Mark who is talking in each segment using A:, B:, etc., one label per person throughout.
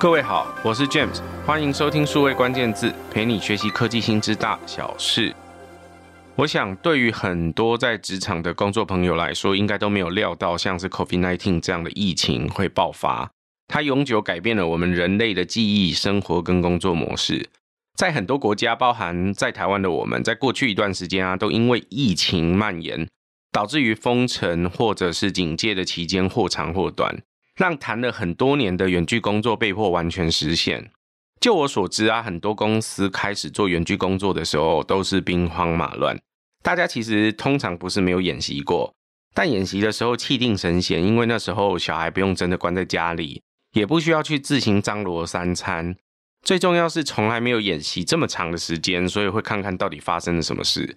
A: 各位好，我是 James，欢迎收听数位关键字，陪你学习科技新知大小事。我想，对于很多在职场的工作朋友来说，应该都没有料到，像是 COVID-19 这样的疫情会爆发。它永久改变了我们人类的记忆、生活跟工作模式。在很多国家，包含在台湾的我们，在过去一段时间啊，都因为疫情蔓延，导致于封城或者是警戒的期间或长或短。让谈了很多年的远距工作被迫完全实现。就我所知啊，很多公司开始做远距工作的时候都是兵荒马乱。大家其实通常不是没有演习过，但演习的时候气定神闲，因为那时候小孩不用真的关在家里，也不需要去自行张罗三餐。最重要是从来没有演习这么长的时间，所以会看看到底发生了什么事。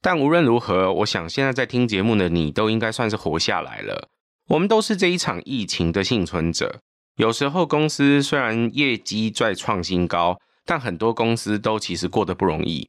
A: 但无论如何，我想现在在听节目的你都应该算是活下来了。我们都是这一场疫情的幸存者。有时候公司虽然业绩在创新高，但很多公司都其实过得不容易。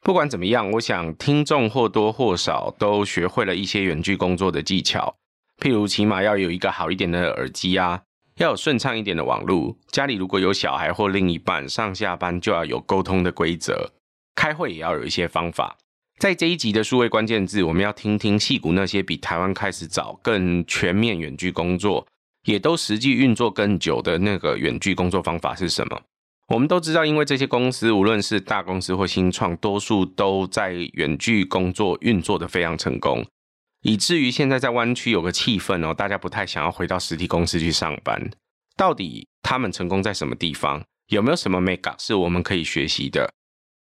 A: 不管怎么样，我想听众或多或少都学会了一些远距工作的技巧，譬如起码要有一个好一点的耳机啊，要有顺畅一点的网络。家里如果有小孩或另一半，上下班就要有沟通的规则，开会也要有一些方法。在这一集的数位关键字，我们要听听矽谷那些比台湾开始早、更全面远距工作，也都实际运作更久的那个远距工作方法是什么？我们都知道，因为这些公司无论是大公司或新创，多数都在远距工作运作得非常成功，以至于现在在湾区有个气氛哦，大家不太想要回到实体公司去上班。到底他们成功在什么地方？有没有什么 mega 是我们可以学习的？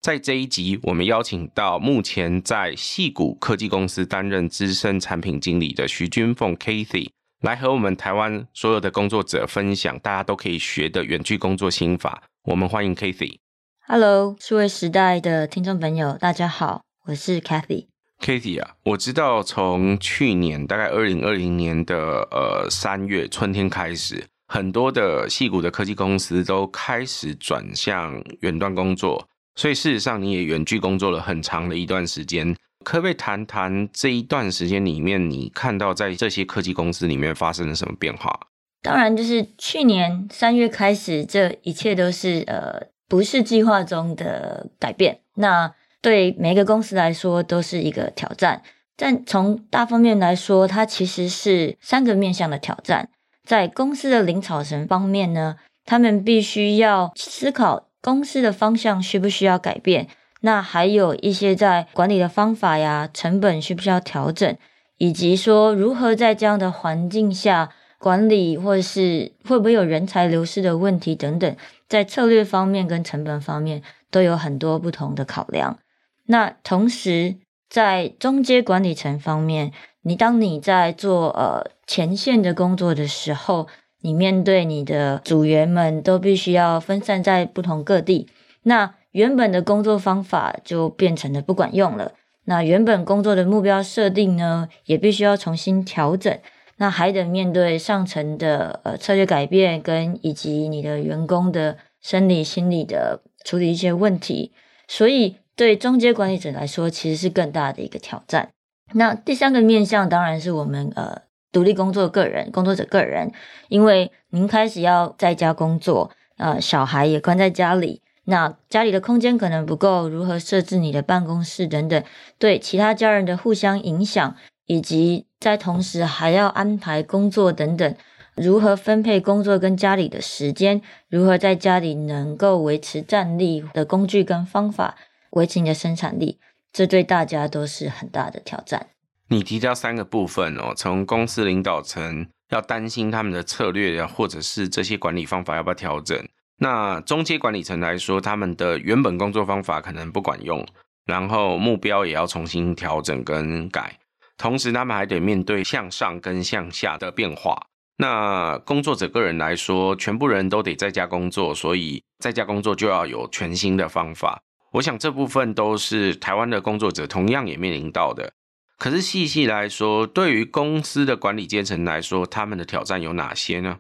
A: 在这一集，我们邀请到目前在矽谷科技公司担任资深产品经理的徐君凤 Kathy，来和我们台湾所有的工作者分享大家都可以学的远距工作心法。我们欢迎 Kathy。
B: Hello，数位时代的听众朋友，大家好，我是 Kathy。
A: Kathy 啊，我知道从去年大概二零二零年的呃三月春天开始，很多的矽谷的科技公司都开始转向远端工作。所以事实上，你也远距工作了很长的一段时间，可不可以谈谈这一段时间里面，你看到在这些科技公司里面发生了什么变化？
B: 当然，就是去年三月开始，这一切都是呃不是计划中的改变。那对每一个公司来说都是一个挑战。但从大方面来说，它其实是三个面向的挑战。在公司的领草层方面呢，他们必须要思考。公司的方向需不需要改变？那还有一些在管理的方法呀，成本需不需要调整？以及说如何在这样的环境下管理，或者是会不会有人才流失的问题等等，在策略方面跟成本方面都有很多不同的考量。那同时在中阶管理层方面，你当你在做呃前线的工作的时候。你面对你的组员们都必须要分散在不同各地，那原本的工作方法就变成了不管用了。那原本工作的目标设定呢，也必须要重新调整。那还得面对上层的呃策略改变，跟以及你的员工的生理心理的处理一些问题。所以对中阶管理者来说，其实是更大的一个挑战。那第三个面向当然是我们呃。独立工作个人，工作者个人，因为您开始要在家工作，呃，小孩也关在家里，那家里的空间可能不够，如何设置你的办公室等等，对其他家人的互相影响，以及在同时还要安排工作等等，如何分配工作跟家里的时间，如何在家里能够维持战力的工具跟方法，维持你的生产力，这对大家都是很大的挑战。
A: 你提到三个部分哦，从公司领导层要担心他们的策略，或者是这些管理方法要不要调整。那中阶管理层来说，他们的原本工作方法可能不管用，然后目标也要重新调整跟改。同时，他们还得面对向上跟向下的变化。那工作者个人来说，全部人都得在家工作，所以在家工作就要有全新的方法。我想这部分都是台湾的工作者同样也面临到的。可是细细来说，对于公司的管理阶层来说，他们的挑战有哪些呢？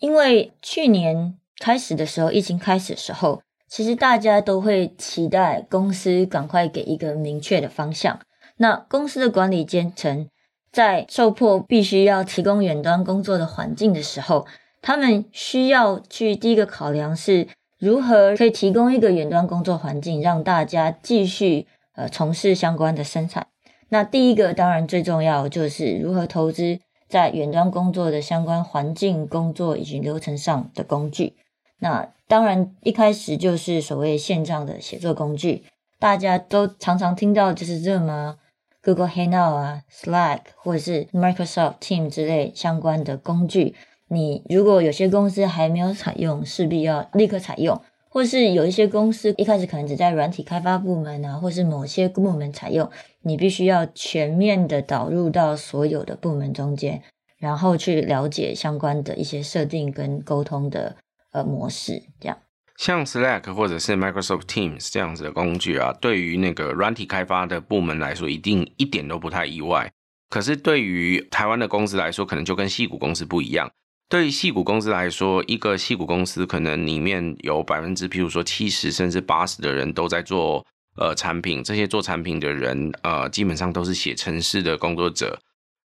B: 因为去年开始的时候，疫情开始的时候，其实大家都会期待公司赶快给一个明确的方向。那公司的管理阶层在受迫必须要提供远端工作的环境的时候，他们需要去第一个考量是如何可以提供一个远端工作环境，让大家继续呃从事相关的生产。那第一个当然最重要就是如何投资在远端工作的相关环境、工作以及流程上的工具。那当然一开始就是所谓线上的写作工具，大家都常常听到就是 Zoom 啊。Google Hangout 啊，Slack 或者是 Microsoft Team 之类相关的工具，你如果有些公司还没有采用，势必要立刻采用；或是有一些公司一开始可能只在软体开发部门啊，或是某些部门采用，你必须要全面的导入到所有的部门中间，然后去了解相关的一些设定跟沟通的呃模式，这样。
A: 像 Slack 或者是 Microsoft Teams 这样子的工具啊，对于那个软体开发的部门来说，一定一点都不太意外。可是对于台湾的公司来说，可能就跟西谷公司不一样。对于矽谷公司来说，一个矽谷公司可能里面有百分之，譬如说七十甚至八十的人都在做呃产品，这些做产品的人呃基本上都是写程式的工作者。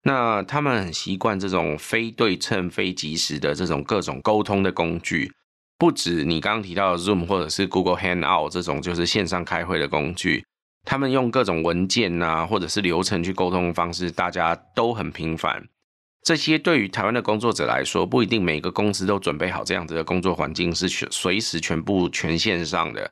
A: 那他们很习惯这种非对称、非即时的这种各种沟通的工具。不止你刚刚提到的 Zoom 或者是 Google Hangout 这种就是线上开会的工具，他们用各种文件啊或者是流程去沟通方式，大家都很频繁。这些对于台湾的工作者来说，不一定每个公司都准备好这样子的工作环境是随时全部全线上的。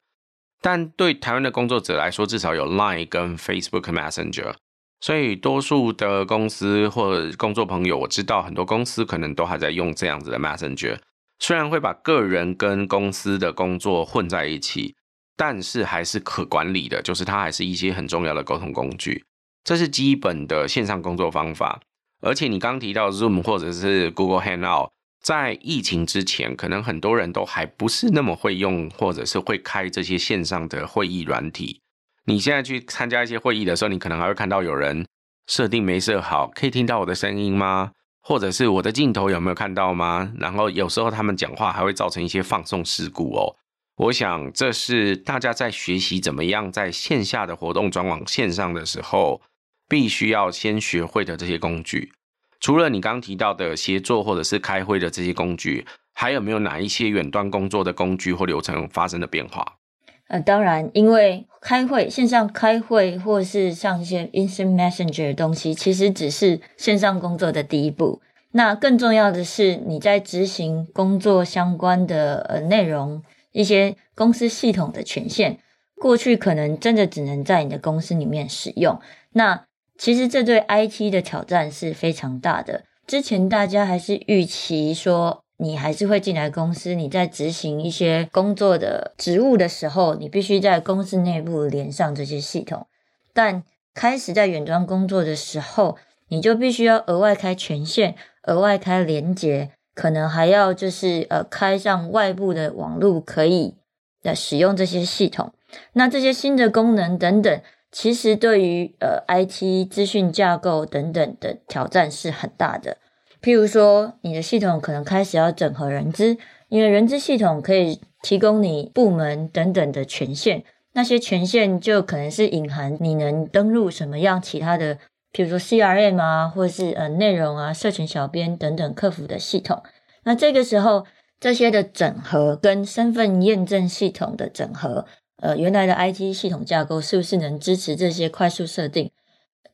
A: 但对台湾的工作者来说，至少有 Line 跟 Facebook Messenger，所以多数的公司或工作朋友，我知道很多公司可能都还在用这样子的 Messenger。虽然会把个人跟公司的工作混在一起，但是还是可管理的，就是它还是一些很重要的沟通工具。这是基本的线上工作方法。而且你刚提到 Zoom 或者是 Google Hangout，在疫情之前，可能很多人都还不是那么会用，或者是会开这些线上的会议软体。你现在去参加一些会议的时候，你可能还会看到有人设定没设好，可以听到我的声音吗？或者是我的镜头有没有看到吗？然后有时候他们讲话还会造成一些放送事故哦。我想这是大家在学习怎么样在线下的活动转往线上的时候，必须要先学会的这些工具。除了你刚提到的协作或者是开会的这些工具，还有没有哪一些远端工作的工具或流程发生的变化？
B: 呃，当然，因为开会线上开会，或是像一些 Instant Messenger 的东西，其实只是线上工作的第一步。那更重要的是，你在执行工作相关的呃内容，一些公司系统的权限，过去可能真的只能在你的公司里面使用。那其实这对 IT 的挑战是非常大的。之前大家还是预期说，你还是会进来公司，你在执行一些工作的职务的时候，你必须在公司内部连上这些系统。但开始在远端工作的时候，你就必须要额外开权限，额外开连接，可能还要就是呃开上外部的网络，可以来使用这些系统。那这些新的功能等等，其实对于呃 IT 资讯架构等等的挑战是很大的。譬如说，你的系统可能开始要整合人资，因为人资系统可以提供你部门等等的权限，那些权限就可能是隐含你能登录什么样其他的，譬如说 CRM 啊，或者是呃内容啊、社群小编等等客服的系统。那这个时候，这些的整合跟身份验证系统的整合，呃，原来的 IT 系统架构是不是能支持这些快速设定？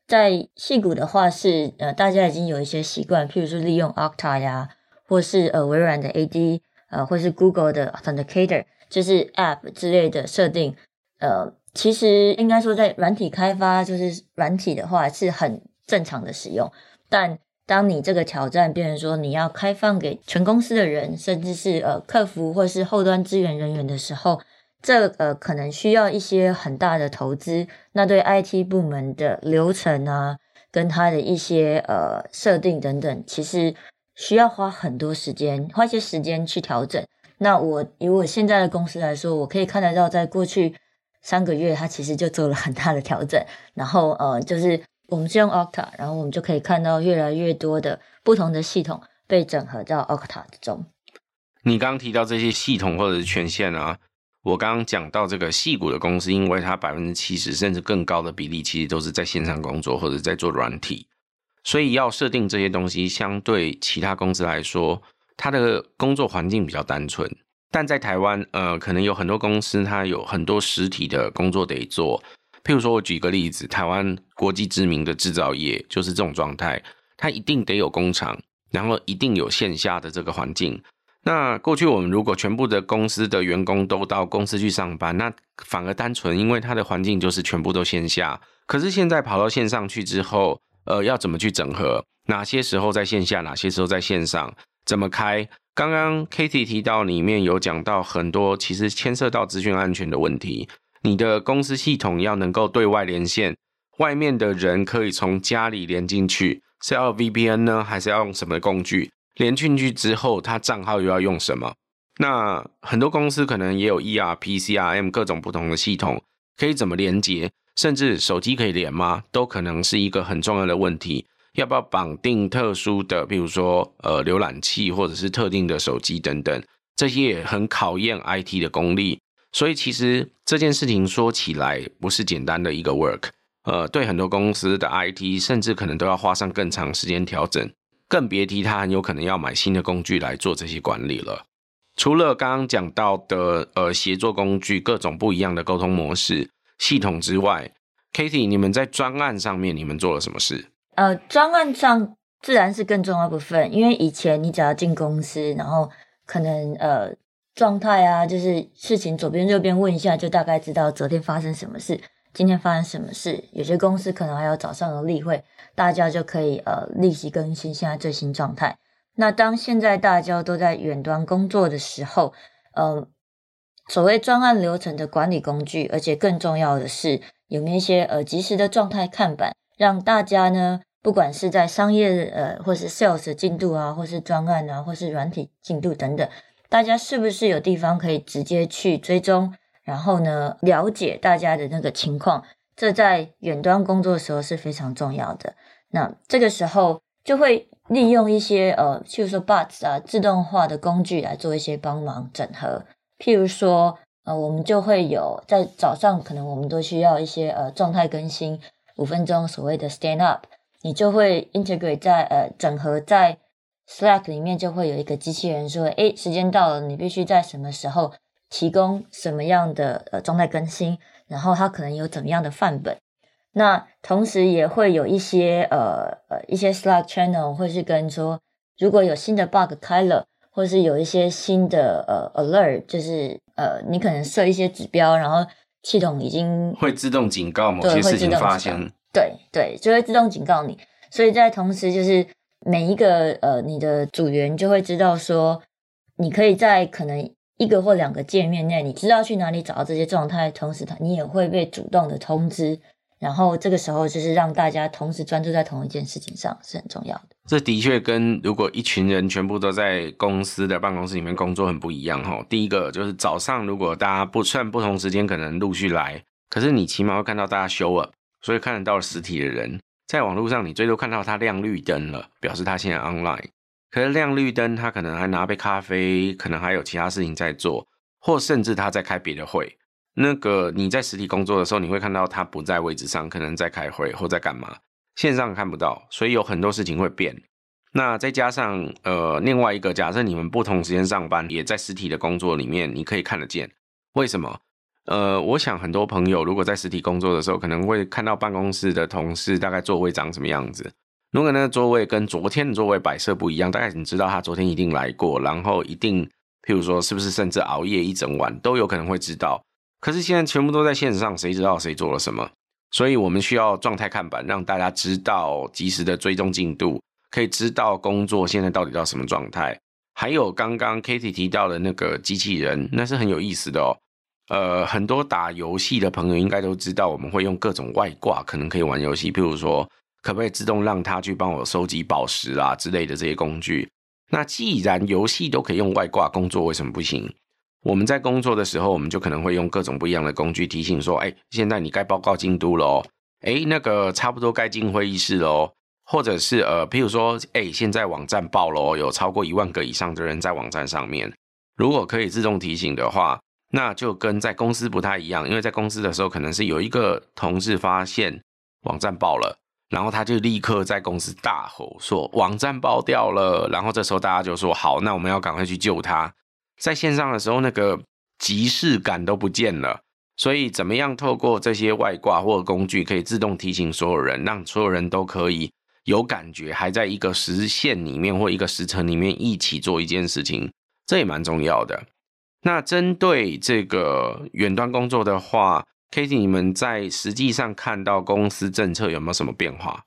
B: 在细谷的话是呃，大家已经有一些习惯，譬如说利用 Octa 呀，或是呃微软的 AD，呃，或是 Google 的 Authenticator，就是 App 之类的设定。呃，其实应该说在软体开发，就是软体的话是很正常的使用。但当你这个挑战变成说你要开放给全公司的人，甚至是呃客服或是后端支援人员的时候，这个可能需要一些很大的投资，那对 IT 部门的流程啊，跟它的一些呃设定等等，其实需要花很多时间，花一些时间去调整。那我以我现在的公司来说，我可以看得到，在过去三个月，它其实就做了很大的调整。然后呃，就是我们是用 Octa，然后我们就可以看到越来越多的不同的系统被整合到 Octa 中。
A: 你刚刚提到这些系统或者是权限啊。我刚刚讲到这个矽谷的公司，因为它百分之七十甚至更高的比例，其实都是在线上工作或者在做软体，所以要设定这些东西，相对其他公司来说，它的工作环境比较单纯。但在台湾，呃，可能有很多公司，它有很多实体的工作得做。譬如说，我举个例子，台湾国际知名的制造业就是这种状态，它一定得有工厂，然后一定有线下的这个环境。那过去我们如果全部的公司的员工都到公司去上班，那反而单纯，因为它的环境就是全部都线下。可是现在跑到线上去之后，呃，要怎么去整合？哪些时候在线下，哪些时候在线上？怎么开？刚刚 Katie 提到里面有讲到很多，其实牵涉到资讯安全的问题。你的公司系统要能够对外连线，外面的人可以从家里连进去，是要 VPN 呢，还是要用什么工具？连进去之后，他账号又要用什么？那很多公司可能也有 ERP、CRM 各种不同的系统，可以怎么连接？甚至手机可以连吗？都可能是一个很重要的问题。要不要绑定特殊的，比如说呃浏览器或者是特定的手机等等，这些也很考验 IT 的功力。所以其实这件事情说起来不是简单的一个 work，呃，对很多公司的 IT 甚至可能都要花上更长时间调整，更别提他很有可能要买新的工具来做这些管理了。除了刚刚讲到的呃协作工具、各种不一样的沟通模式系统之外，Cathy，你们在专案上面你们做了什么事？
B: 呃，专案上自然是更重要部分，因为以前你只要进公司，然后可能呃状态啊，就是事情左边右边问一下，就大概知道昨天发生什么事，今天发生什么事。有些公司可能还有早上的例会，大家就可以呃立即更新现在最新状态。那当现在大家都在远端工作的时候，呃，所谓专案流程的管理工具，而且更重要的是有没有一些呃即时的状态看板。让大家呢，不管是在商业呃，或是 sales 进度啊，或是专案啊，或是软体进度等等，大家是不是有地方可以直接去追踪，然后呢，了解大家的那个情况？这在远端工作的时候是非常重要的。那这个时候就会利用一些呃，譬如说 bots 啊，自动化的工具来做一些帮忙整合。譬如说呃，我们就会有在早上，可能我们都需要一些呃状态更新。五分钟所谓的 stand up，你就会 integrate 在呃整合在 Slack 里面，就会有一个机器人说，诶，时间到了，你必须在什么时候提供什么样的呃状态更新，然后它可能有怎么样的范本。那同时也会有一些呃呃一些 Slack channel 会是跟说，如果有新的 bug 开了，或是有一些新的呃 alert，就是呃你可能设一些指标，然后。系统已经
A: 会自动警告某些事情发生，
B: 对对，就会自动警告你。所以在同时，就是每一个呃，你的组员就会知道说，你可以在可能一个或两个界面内，你知道去哪里找到这些状态，同时，它你也会被主动的通知。然后这个时候就是让大家同时专注在同一件事情上是很重要的。
A: 这的确跟如果一群人全部都在公司的办公室里面工作很不一样哈。第一个就是早上如果大家不算不同时间可能陆续来，可是你起码会看到大家休了所以看得到实体的人。在网络上你最多看到他亮绿灯了，表示他现在 online。可是亮绿灯他可能还拿杯咖啡，可能还有其他事情在做，或甚至他在开别的会。那个你在实体工作的时候，你会看到他不在位置上，可能在开会或在干嘛，线上看不到，所以有很多事情会变。那再加上呃，另外一个，假设你们不同时间上班，也在实体的工作里面，你可以看得见。为什么？呃，我想很多朋友如果在实体工作的时候，可能会看到办公室的同事大概座位长什么样子。如果那个座位跟昨天的座位摆设不一样，大概你知道他昨天一定来过，然后一定，譬如说是不是甚至熬夜一整晚，都有可能会知道。可是现在全部都在线上，谁知道谁做了什么？所以我们需要状态看板，让大家知道及时的追踪进度，可以知道工作现在到底到什么状态。还有刚刚 Cathy 提到的那个机器人，那是很有意思的哦。呃，很多打游戏的朋友应该都知道，我们会用各种外挂，可能可以玩游戏。譬如说，可不可以自动让它去帮我收集宝石啊之类的这些工具？那既然游戏都可以用外挂工作，为什么不行？我们在工作的时候，我们就可能会用各种不一样的工具提醒说：“哎，现在你该报告进度喽。哎，那个差不多该进会议室喽。或者是呃，譬如说，哎，现在网站爆喽，有超过一万个以上的人在网站上面。如果可以自动提醒的话，那就跟在公司不太一样，因为在公司的时候，可能是有一个同事发现网站爆了，然后他就立刻在公司大吼说网站爆掉了，然后这时候大家就说好，那我们要赶快去救他。在线上的时候，那个即视感都不见了。所以怎么样透过这些外挂或工具，可以自动提醒所有人，让所有人都可以有感觉，还在一个时限里面或一个时程里面一起做一件事情，这也蛮重要的。那针对这个远端工作的话，Katie，你们在实际上看到公司政策有没有什么变化？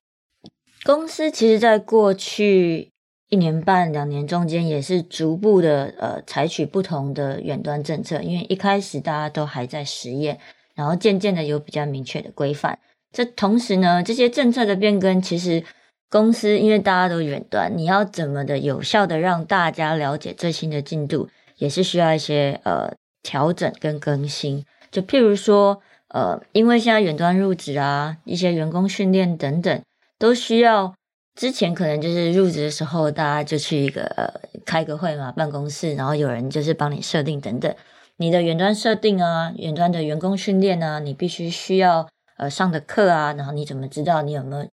B: 公司其实，在过去一年半、两年中间，也是逐步的呃采取不同的远端政策。因为一开始大家都还在实验，然后渐渐的有比较明确的规范。这同时呢，这些政策的变更，其实公司因为大家都远端，你要怎么的有效的让大家了解最新的进度，也是需要一些呃调整跟更新。就譬如说。呃，因为现在远端入职啊，一些员工训练等等，都需要之前可能就是入职的时候，大家就去一个呃开个会嘛，办公室，然后有人就是帮你设定等等，你的远端设定啊，远端的员工训练啊，你必须需要呃上的课啊，然后你怎么知道你有没有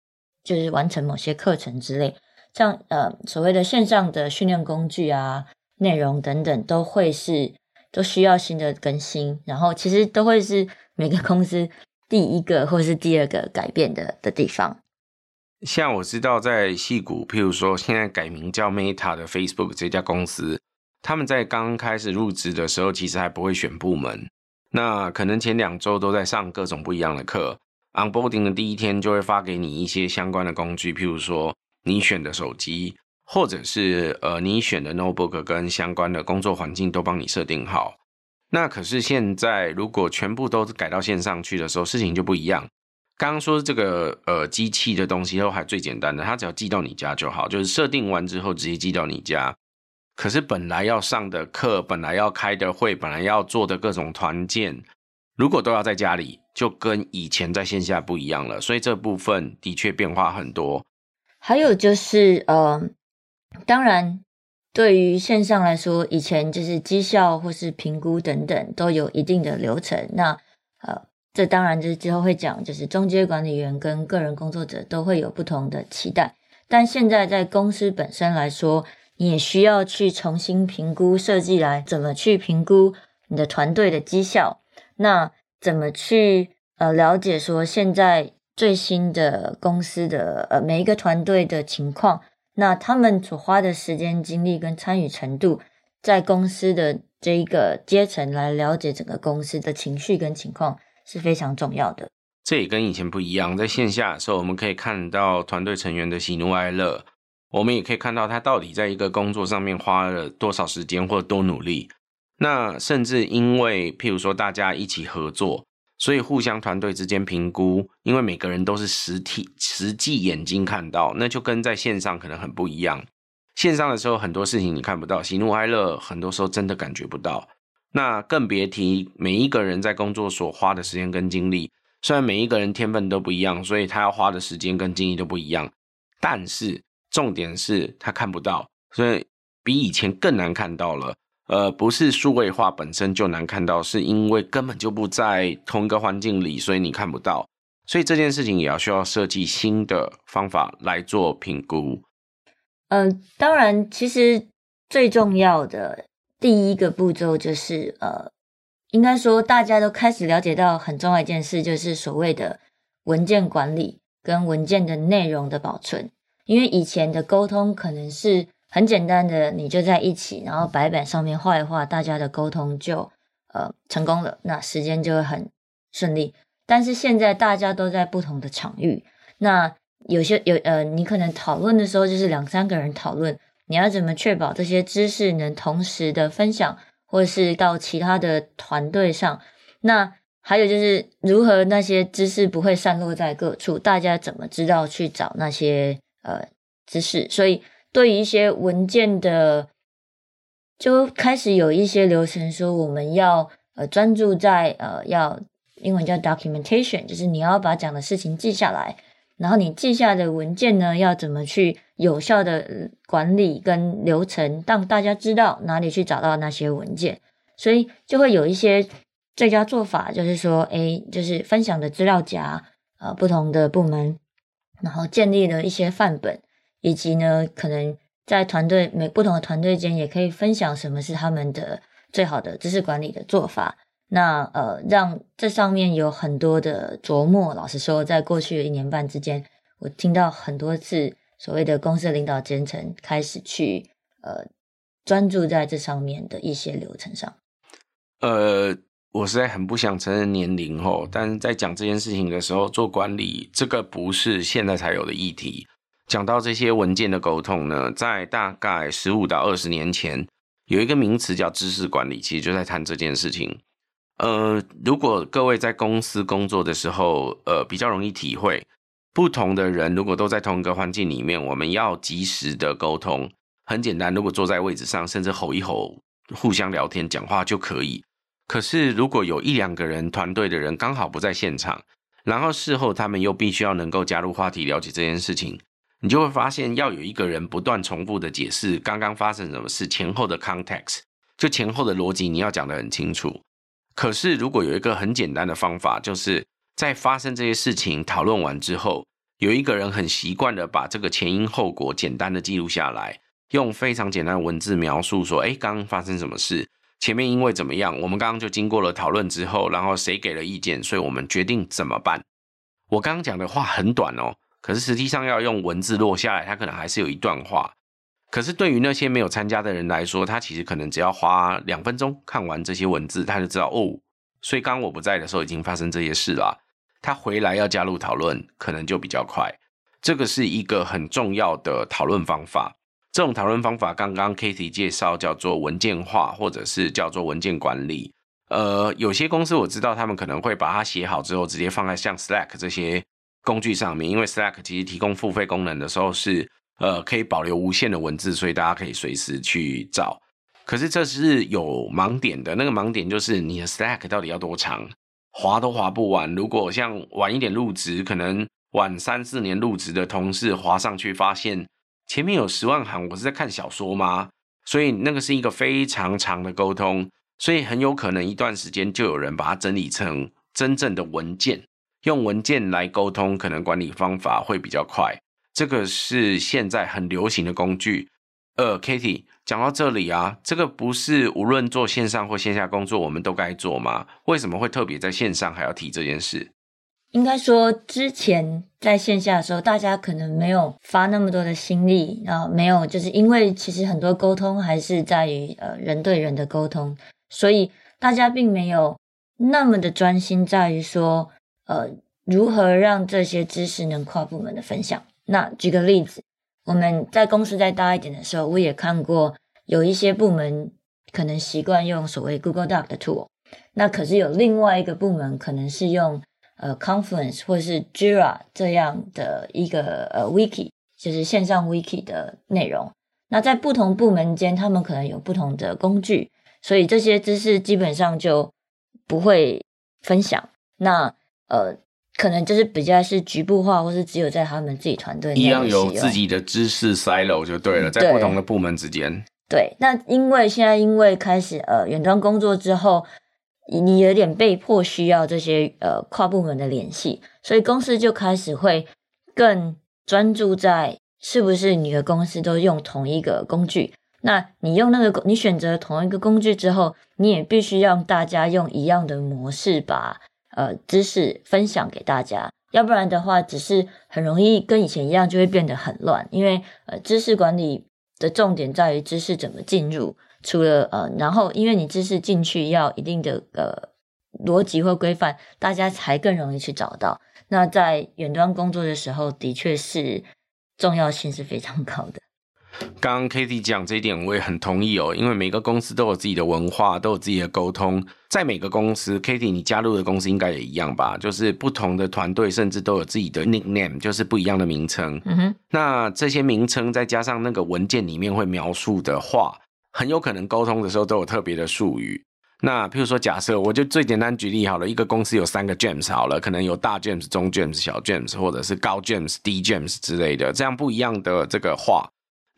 B: 就是完成某些课程之类，像呃所谓的线上的训练工具啊、内容等等，都会是都需要新的更新，然后其实都会是。每个公司第一个或是第二个改变的的地方，
A: 像我知道在戏谷，譬如说现在改名叫 Meta 的 Facebook 这家公司，他们在刚开始入职的时候，其实还不会选部门，那可能前两周都在上各种不一样的课，Onboarding 的第一天就会发给你一些相关的工具，譬如说你选的手机，或者是呃你选的 Notebook 跟相关的工作环境都帮你设定好。那可是现在，如果全部都改到线上去的时候，事情就不一样。刚刚说这个呃机器的东西都还最简单的，它只要寄到你家就好，就是设定完之后直接寄到你家。可是本来要上的课，本来要开的会，本来要做的各种团建，如果都要在家里，就跟以前在线下不一样了。所以这部分的确变化很多。
B: 还有就是呃，当然。对于线上来说，以前就是绩效或是评估等等都有一定的流程。那呃，这当然就是之后会讲，就是中阶管理员跟个人工作者都会有不同的期待。但现在在公司本身来说，你也需要去重新评估设计来怎么去评估你的团队的绩效。那怎么去呃了解说现在最新的公司的呃每一个团队的情况？那他们所花的时间、精力跟参与程度，在公司的这一个阶层来了解整个公司的情绪跟情况是非常重要的。
A: 这也跟以前不一样，在线下的时候，我们可以看到团队成员的喜怒哀乐，我们也可以看到他到底在一个工作上面花了多少时间或多努力。那甚至因为，譬如说大家一起合作。所以互相团队之间评估，因为每个人都是实体、实际眼睛看到，那就跟在线上可能很不一样。线上的时候很多事情你看不到，喜怒哀乐很多时候真的感觉不到。那更别提每一个人在工作所花的时间跟精力，虽然每一个人天分都不一样，所以他要花的时间跟精力都不一样，但是重点是他看不到，所以比以前更难看到了。呃，不是数位化本身就难看到，是因为根本就不在同一个环境里，所以你看不到。所以这件事情也要需要设计新的方法来做评估。
B: 嗯、当然，其实最重要的第一个步骤就是，呃，应该说大家都开始了解到很重要一件事，就是所谓的文件管理跟文件的内容的保存。因为以前的沟通可能是。很简单的，你就在一起，然后白板上面画一画，大家的沟通就呃成功了，那时间就会很顺利。但是现在大家都在不同的场域，那有些有呃，你可能讨论的时候就是两三个人讨论，你要怎么确保这些知识能同时的分享，或者是到其他的团队上？那还有就是如何那些知识不会散落在各处，大家怎么知道去找那些呃知识？所以。对于一些文件的，就开始有一些流程说，我们要呃专注在呃要英文叫 documentation，就是你要把讲的事情记下来，然后你记下的文件呢，要怎么去有效的管理跟流程，让大家知道哪里去找到那些文件，所以就会有一些最佳做法，就是说，诶，就是分享的资料夹，呃，不同的部门。然后建立了一些范本，以及呢，可能在团队每不同的团队间也可以分享什么是他们的最好的知识管理的做法。那呃，让这上面有很多的琢磨。老实说，在过去的一年半之间，我听到很多次所谓的公司的领导阶层开始去呃专注在这上面的一些流程上。
A: 呃，我实在很不想承认年龄吼，但是在讲这件事情的时候，做管理这个不是现在才有的议题。讲到这些文件的沟通呢，在大概十五到二十年前，有一个名词叫知识管理，其实就在谈这件事情。呃，如果各位在公司工作的时候，呃，比较容易体会，不同的人如果都在同一个环境里面，我们要及时的沟通。很简单，如果坐在位置上，甚至吼一吼，互相聊天讲话就可以。可是如果有一两个人团队的人刚好不在现场，然后事后他们又必须要能够加入话题，了解这件事情，你就会发现要有一个人不断重复的解释刚刚发生什么事，前后的 context，就前后的逻辑，你要讲得很清楚。可是，如果有一个很简单的方法，就是在发生这些事情讨论完之后，有一个人很习惯的把这个前因后果简单的记录下来，用非常简单的文字描述说：“哎，刚刚发生什么事？前面因为怎么样？我们刚刚就经过了讨论之后，然后谁给了意见？所以我们决定怎么办？”我刚刚讲的话很短哦，可是实际上要用文字落下来，它可能还是有一段话。可是对于那些没有参加的人来说，他其实可能只要花两分钟看完这些文字，他就知道哦。所以刚我不在的时候已经发生这些事了。他回来要加入讨论，可能就比较快。这个是一个很重要的讨论方法。这种讨论方法刚刚 Cathy 介绍叫做文件化，或者是叫做文件管理。呃，有些公司我知道他们可能会把它写好之后，直接放在像 Slack 这些工具上面，因为 Slack 其实提供付费功能的时候是。呃，可以保留无限的文字，所以大家可以随时去找。可是这是有盲点的，那个盲点就是你的 Slack 到底要多长，划都划不完。如果像晚一点入职，可能晚三四年入职的同事划上去，发现前面有十万行，我是在看小说吗？所以那个是一个非常长的沟通，所以很有可能一段时间就有人把它整理成真正的文件，用文件来沟通，可能管理方法会比较快。这个是现在很流行的工具。呃，Cathy 讲到这里啊，这个不是无论做线上或线下工作，我们都该做吗？为什么会特别在线上还要提这件事？
B: 应该说，之前在线下的时候，大家可能没有发那么多的心力，然后没有，就是因为其实很多沟通还是在于呃人对人的沟通，所以大家并没有那么的专心在于说呃如何让这些知识能跨部门的分享。那举个例子，我们在公司再大一点的时候，我也看过有一些部门可能习惯用所谓 Google Doc 的 tool，那可是有另外一个部门可能是用呃 Confluence 或是 Jira 这样的一个呃 Wiki，就是线上 Wiki 的内容。那在不同部门间，他们可能有不同的工具，所以这些知识基本上就不会分享。那呃。可能就是比较是局部化，或是只有在他们自己团队
A: 一样有自己的知识 silo 就对了，在不同的部门之间。
B: 对，那因为现在因为开始呃远端工作之后，你有点被迫需要这些呃跨部门的联系，所以公司就开始会更专注在是不是你的公司都用同一个工具。那你用那个你选择同一个工具之后，你也必须让大家用一样的模式把。呃，知识分享给大家，要不然的话，只是很容易跟以前一样，就会变得很乱。因为呃，知识管理的重点在于知识怎么进入，除了呃，然后因为你知识进去要一定的呃逻辑或规范，大家才更容易去找到。那在远端工作的时候，的确是重要性是非常高的。
A: 刚刚 Cathy 讲这一点，我也很同意哦。因为每个公司都有自己的文化，都有自己的沟通。在每个公司，Cathy 你加入的公司应该也一样吧？就是不同的团队，甚至都有自己的 nickname，就是不一样的名称。嗯哼。那这些名称再加上那个文件里面会描述的话，很有可能沟通的时候都有特别的术语。那譬如说，假设我就最简单举例好了，一个公司有三个 James 好了，可能有大 James、中 James、小 James，或者是高 James、低 James 之类的，这样不一样的这个话。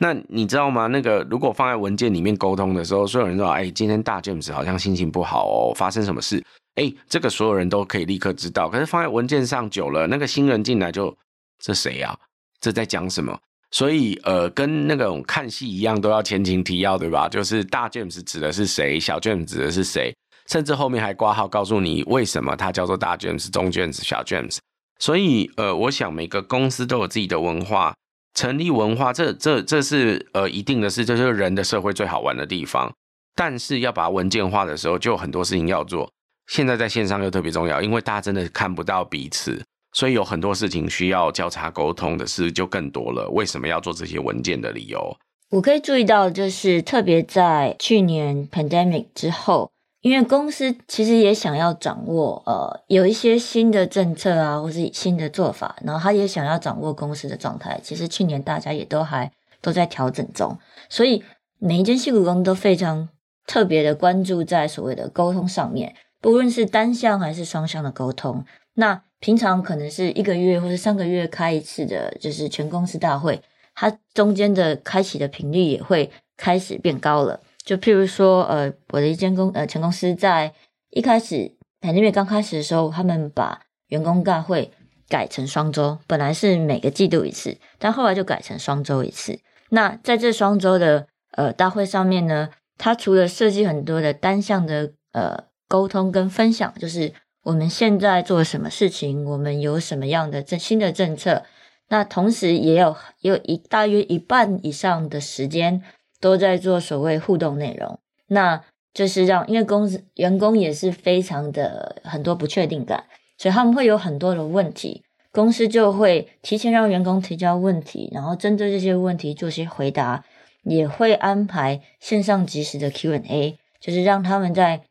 A: 那你知道吗？那个如果放在文件里面沟通的时候，所有人都说：“哎，今天大 James 好像心情不好哦，发生什么事？”哎，这个所有人都可以立刻知道。可是放在文件上久了，那个新人进来就这谁呀？这在讲什么？所以呃，跟那种看戏一样，都要前情提要，对吧？就是大 James 指的是谁，小 James 指的是谁，甚至后面还挂号告诉你为什么他叫做大 James、中 James、小 James。所以呃，我想每个公司都有自己的文化，成立文化，这这这是呃一定的事，这就是人的社会最好玩的地方。但是要把文件化的时候，就有很多事情要做。现在在线上又特别重要，因为大家真的看不到彼此，所以有很多事情需要交叉沟通的事就更多了。为什么要做这些文件的理由？
B: 我可以注意到，就是特别在去年 pandemic 之后，因为公司其实也想要掌握呃有一些新的政策啊，或是新的做法，然后他也想要掌握公司的状态。其实去年大家也都还都在调整中，所以每一间矽谷公都非常特别的关注在所谓的沟通上面。不论是单向还是双向的沟通，那平常可能是一个月或是三个月开一次的，就是全公司大会，它中间的开启的频率也会开始变高了。就譬如说，呃，我的一间公呃前公司在一开始，在那边刚开始的时候，他们把员工大会改成双周，本来是每个季度一次，但后来就改成双周一次。那在这双周的呃大会上面呢，它除了设计很多的单向的呃。沟通跟分享，就是我们现在做什么事情，我们有什么样的政新的政策。那同时也有也有一大约一半以上的时间都在做所谓互动内容。那就是让，因为公司员工也是非常的很多不确定感，所以他们会有很多的问题，公司就会提前让员工提交问题，然后针对这些问题做些回答，也会安排线上及时的 Q&A，就是让他们在。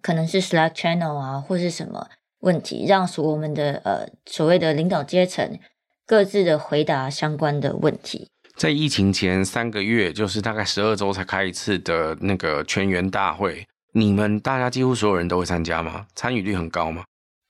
B: 可能是 Slack channel 啊，或是什么问题，让所我们的呃所谓的领导阶层各自的回答相关的问题。
A: 在疫情前三个月，就是大概十二周才开一次的那个全员大会，你们大家几乎所有人都会参加吗？参与率很高吗？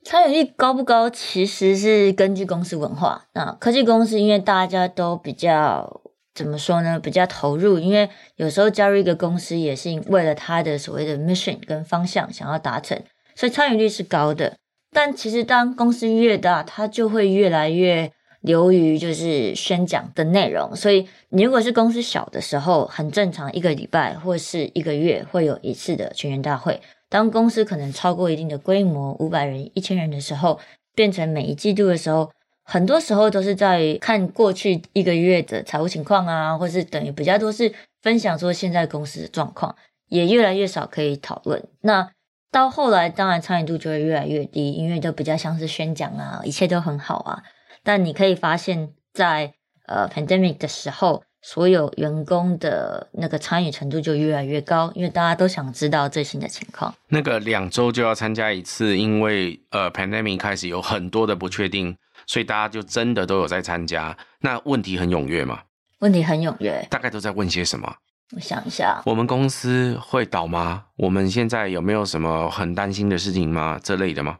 B: 参与率高不高，其实是根据公司文化。那科技公司因为大家都比较。怎么说呢？比较投入，因为有时候加入一个公司也是为了他的所谓的 mission 跟方向想要达成，所以参与率是高的。但其实当公司越大，它就会越来越流于就是宣讲的内容。所以你如果是公司小的时候，很正常，一个礼拜或是一个月会有一次的全员大会。当公司可能超过一定的规模，五百人、一千人的时候，变成每一季度的时候。很多时候都是在看过去一个月的财务情况啊，或是等于比较多是分享说现在公司的状况，也越来越少可以讨论。那到后来，当然参与度就会越来越低，因为都比较像是宣讲啊，一切都很好啊。但你可以发现在，在呃 pandemic 的时候，所有员工的那个参与程度就越来越高，因为大家都想知道最新的情况。
A: 那个两周就要参加一次，因为呃 pandemic 开始有很多的不确定。所以大家就真的都有在参加，那问题很踊跃吗？
B: 问题很踊跃，
A: 大概都在问些什么？
B: 我想一下，
A: 我们公司会倒吗？我们现在有没有什么很担心的事情吗？这类的吗？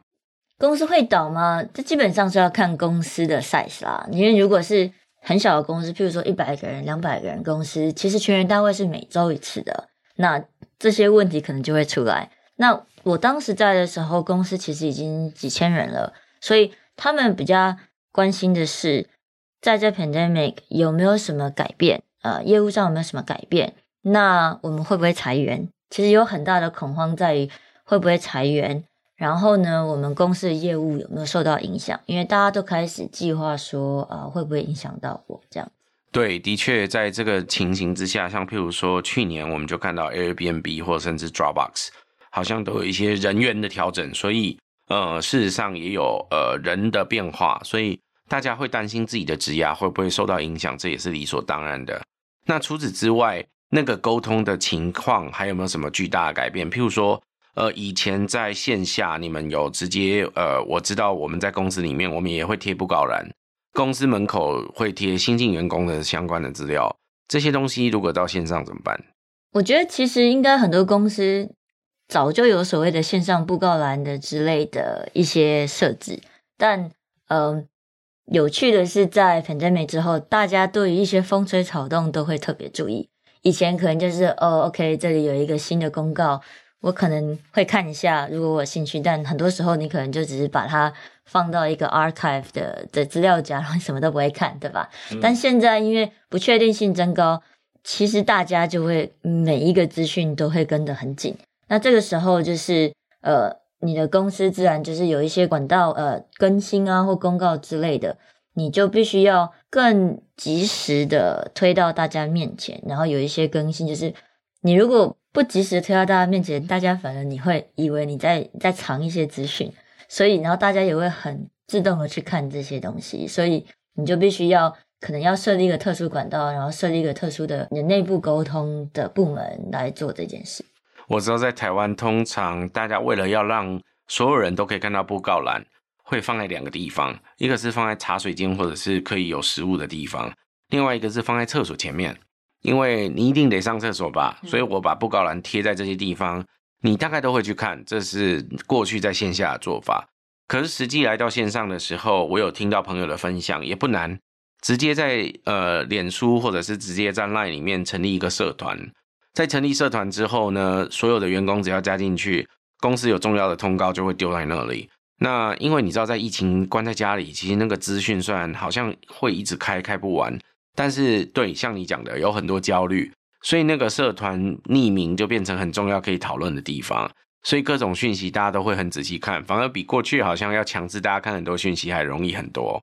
B: 公司会倒吗？这基本上是要看公司的 size 啦。因为如果是很小的公司，譬如说一百个人、两百个人公司，其实全员大会是每周一次的，那这些问题可能就会出来。那我当时在的时候，公司其实已经几千人了，所以。他们比较关心的是，在这 pandemic 有没有什么改变？呃，业务上有没有什么改变？那我们会不会裁员？其实有很大的恐慌在于会不会裁员。然后呢，我们公司的业务有没有受到影响？因为大家都开始计划说，呃，会不会影响到我？这样。
A: 对，的确，在这个情形之下，像譬如说去年我们就看到 Airbnb 或甚至 Dropbox 好像都有一些人员的调整，所以。呃，事实上也有呃人的变化，所以大家会担心自己的职涯会不会受到影响，这也是理所当然的。那除此之外，那个沟通的情况还有没有什么巨大的改变？譬如说，呃，以前在线下你们有直接呃，我知道我们在公司里面，我们也会贴布告栏，公司门口会贴新进员工的相关的资料，这些东西如果到线上怎么办？
B: 我觉得其实应该很多公司。早就有所谓的线上布告栏的之类的一些设置，但嗯、有趣的是，在 pandemic 之后，大家对于一些风吹草动都会特别注意。以前可能就是哦，OK，这里有一个新的公告，我可能会看一下，如果我有兴趣，但很多时候你可能就只是把它放到一个 archive 的的资料夹，然后什么都不会看，对吧？嗯、但现在因为不确定性增高，其实大家就会每一个资讯都会跟得很紧。那这个时候就是呃，你的公司自然就是有一些管道呃更新啊或公告之类的，你就必须要更及时的推到大家面前，然后有一些更新，就是你如果。不及时推到大家面前，大家反而你会以为你在在藏一些资讯，所以然后大家也会很自动的去看这些东西，所以你就必须要可能要设立一个特殊管道，然后设立一个特殊的你内部沟通的部门来做这件事。
A: 我知道在台湾，通常大家为了要让所有人都可以看到布告栏，会放在两个地方，一个是放在茶水间或者是可以有食物的地方，另外一个是放在厕所前面。因为你一定得上厕所吧，所以我把布告栏贴在这些地方，你大概都会去看。这是过去在线下的做法，可是实际来到线上的时候，我有听到朋友的分享，也不难，直接在呃脸书或者是直接在 LINE 里面成立一个社团。在成立社团之后呢，所有的员工只要加进去，公司有重要的通告就会丢在那里。那因为你知道，在疫情关在家里，其实那个资讯虽然好像会一直开开不完。但是，对，像你讲的，有很多焦虑，所以那个社团匿名就变成很重要可以讨论的地方。所以各种讯息大家都会很仔细看，反而比过去好像要强制大家看很多讯息还容易很多。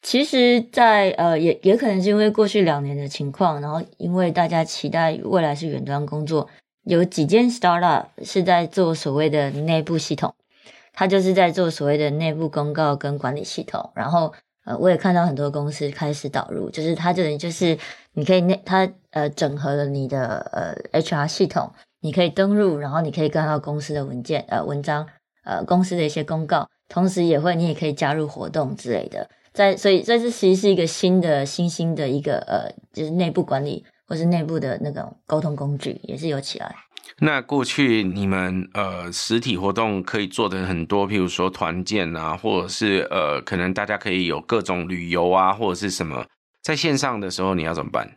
B: 其实在，呃，也也可能是因为过去两年的情况，然后因为大家期待未来是远端工作，有几间 startup 是在做所谓的内部系统，它就是在做所谓的内部公告跟管理系统，然后。呃，我也看到很多公司开始导入，就是它这里就是你可以那它呃整合了你的呃 HR 系统，你可以登入，然后你可以看到公司的文件呃文章呃公司的一些公告，同时也会你也可以加入活动之类的，在所以这是其实是一个新的新兴的一个呃就是内部管理或是内部的那种沟通工具也是有起来。
A: 那过去你们呃实体活动可以做的很多，譬如说团建啊，或者是呃可能大家可以有各种旅游啊，或者是什么，在线上的时候你要怎么办？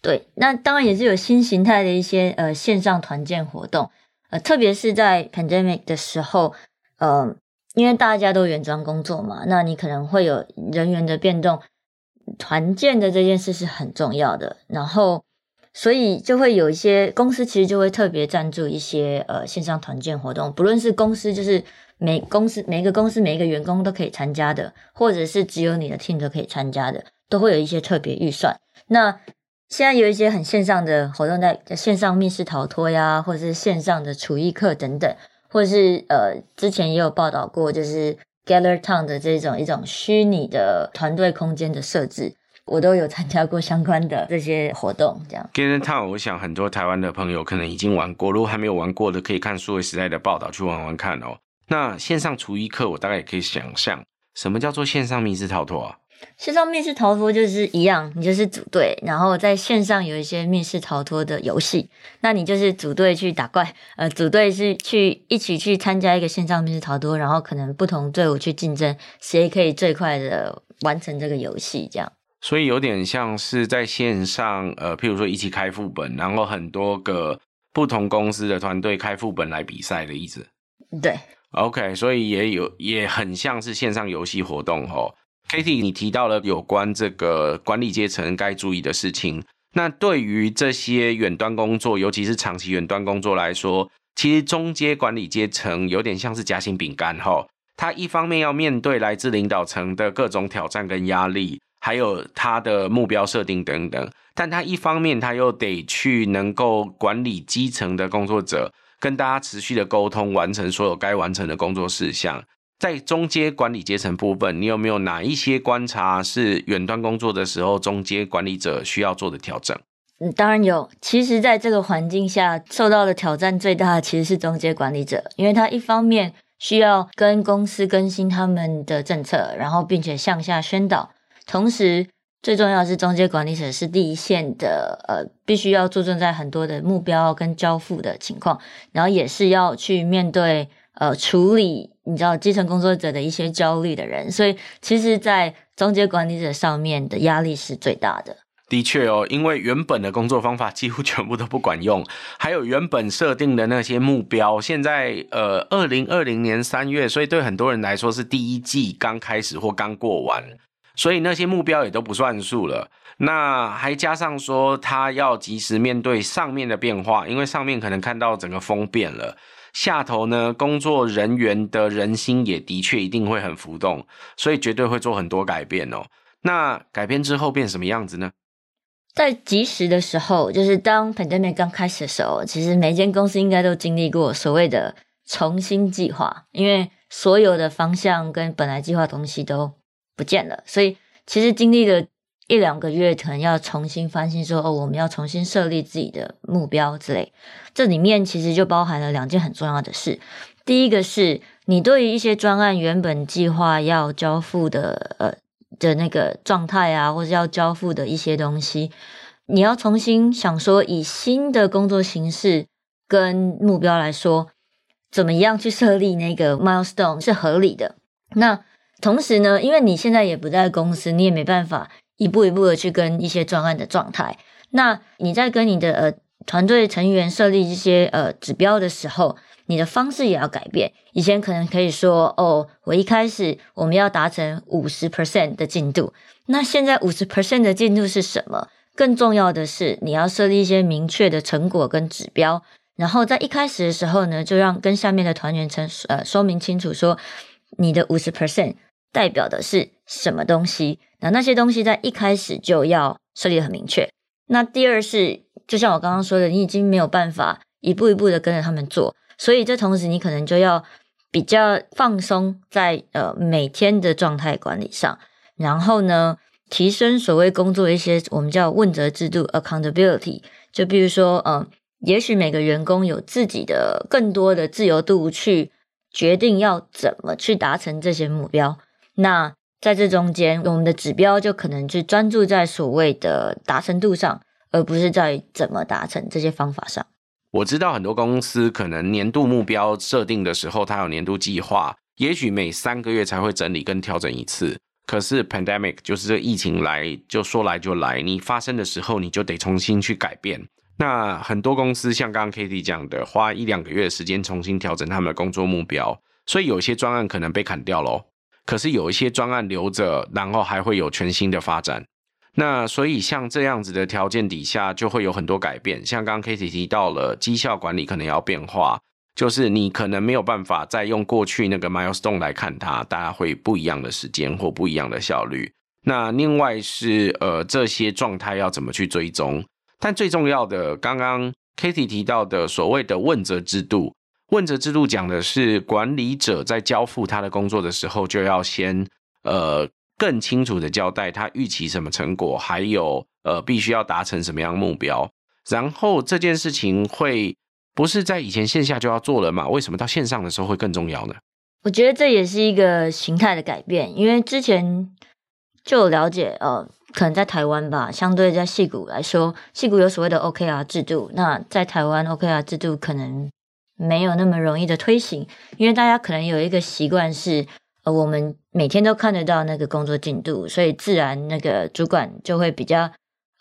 B: 对，那当然也是有新形态的一些呃线上团建活动，呃特别是在 pandemic 的时候，呃因为大家都远端工作嘛，那你可能会有人员的变动，团建的这件事是很重要的，然后。所以就会有一些公司其实就会特别赞助一些呃线上团建活动，不论是公司就是每公司每个公司每一个员工都可以参加的，或者是只有你的 team 都可以参加的，都会有一些特别预算。那现在有一些很线上的活动在，在线上密室逃脱呀，或者是线上的厨艺课等等，或者是呃之前也有报道过，就是 Gather Town 的这种一种虚拟的团队空间的设置。我都有参加过相关的这些活动，这样。
A: Gather Town，我想很多台湾的朋友可能已经玩过，如果还没有玩过的，可以看数位时代的报道去玩玩看哦。那线上厨艺课，我大概也可以想象，什么叫做线上密室逃脱啊？
B: 线上密室逃脱就是一样，你就是组队，然后在线上有一些密室逃脱的游戏，那你就是组队去打怪，呃，组队是去一起去参加一个线上密室逃脱，然后可能不同队伍去竞争，谁可以最快的完成这个游戏，这样。
A: 所以有点像是在线上，呃，譬如说一起开副本，然后很多个不同公司的团队开副本来比赛的意思。
B: 对
A: ，OK，所以也有也很像是线上游戏活动哦。Katie，你提到了有关这个管理阶层该注意的事情。那对于这些远端工作，尤其是长期远端工作来说，其实中阶管理阶层有点像是夹心饼干哈。他一方面要面对来自领导层的各种挑战跟压力。还有他的目标设定等等，但他一方面他又得去能够管理基层的工作者，跟大家持续的沟通，完成所有该完成的工作事项。在中阶管理阶层部分，你有没有哪一些观察是远端工作的时候，中阶管理者需要做的调整？
B: 嗯，当然有。其实，在这个环境下，受到的挑战最大的其实是中阶管理者，因为他一方面需要跟公司更新他们的政策，然后并且向下宣导。同时，最重要的是中阶管理者是第一线的，呃，必须要注重在很多的目标跟交付的情况，然后也是要去面对呃处理你知道基层工作者的一些焦虑的人，所以其实，在中阶管理者上面的压力是最大的。
A: 的确哦，因为原本的工作方法几乎全部都不管用，还有原本设定的那些目标，现在呃，二零二零年三月，所以对很多人来说是第一季刚开始或刚过完，所以那些目标也都不算数了。那还加上说，他要及时面对上面的变化，因为上面可能看到整个风变了，下头呢，工作人员的人心也的确一定会很浮动，所以绝对会做很多改变哦。那改变之后变什么样子呢？
B: 在及时的时候，就是当 pandemic 刚开始的时候，其实每间公司应该都经历过所谓的重新计划，因为所有的方向跟本来计划东西都不见了，所以其实经历了一两个月，可能要重新翻新说，说哦，我们要重新设立自己的目标之类。这里面其实就包含了两件很重要的事，第一个是你对于一些专案原本计划要交付的，呃。的那个状态啊，或者要交付的一些东西，你要重新想说，以新的工作形式跟目标来说，怎么样去设立那个 milestone 是合理的。那同时呢，因为你现在也不在公司，你也没办法一步一步的去跟一些专案的状态。那你在跟你的呃团队成员设立一些呃指标的时候，你的方式也要改变。以前可能可以说，哦，我一开始我们要达成五十 percent 的进度。那现在五十 percent 的进度是什么？更重要的是，你要设立一些明确的成果跟指标。然后在一开始的时候呢，就让跟下面的团员成呃说明清楚，说你的五十 percent 代表的是什么东西。那那些东西在一开始就要设立得很明确。那第二是，就像我刚刚说的，你已经没有办法一步一步的跟着他们做。所以，这同时你可能就要比较放松在呃每天的状态管理上，然后呢，提升所谓工作一些我们叫问责制度 （accountability）。就比如说，嗯、呃，也许每个员工有自己的更多的自由度去决定要怎么去达成这些目标。那在这中间，我们的指标就可能去专注在所谓的达成度上，而不是在怎么达成这些方法上。
A: 我知道很多公司可能年度目标设定的时候，它有年度计划，也许每三个月才会整理跟调整一次。可是 pandemic 就是这疫情来就说来就来，你发生的时候你就得重新去改变。那很多公司像刚刚 Katie 讲的，花一两个月的时间重新调整他们的工作目标，所以有些专案可能被砍掉咯，可是有一些专案留着，然后还会有全新的发展。那所以像这样子的条件底下，就会有很多改变。像刚刚 Katie 提到了绩效管理可能要变化，就是你可能没有办法再用过去那个 milestone 来看它，大家会不一样的时间或不一样的效率。那另外是呃这些状态要怎么去追踪？但最重要的，刚刚 Katie 提到的所谓的问责制度，问责制度讲的是管理者在交付他的工作的时候，就要先呃。更清楚的交代他预期什么成果，还有呃必须要达成什么样的目标，然后这件事情会不是在以前线下就要做了嘛？为什么到线上的时候会更重要呢？
B: 我觉得这也是一个形态的改变，因为之前就有了解，呃，可能在台湾吧，相对在戏谷来说，戏谷有所谓的 OKR 制度，那在台湾 OKR 制度可能没有那么容易的推行，因为大家可能有一个习惯是。呃，我们每天都看得到那个工作进度，所以自然那个主管就会比较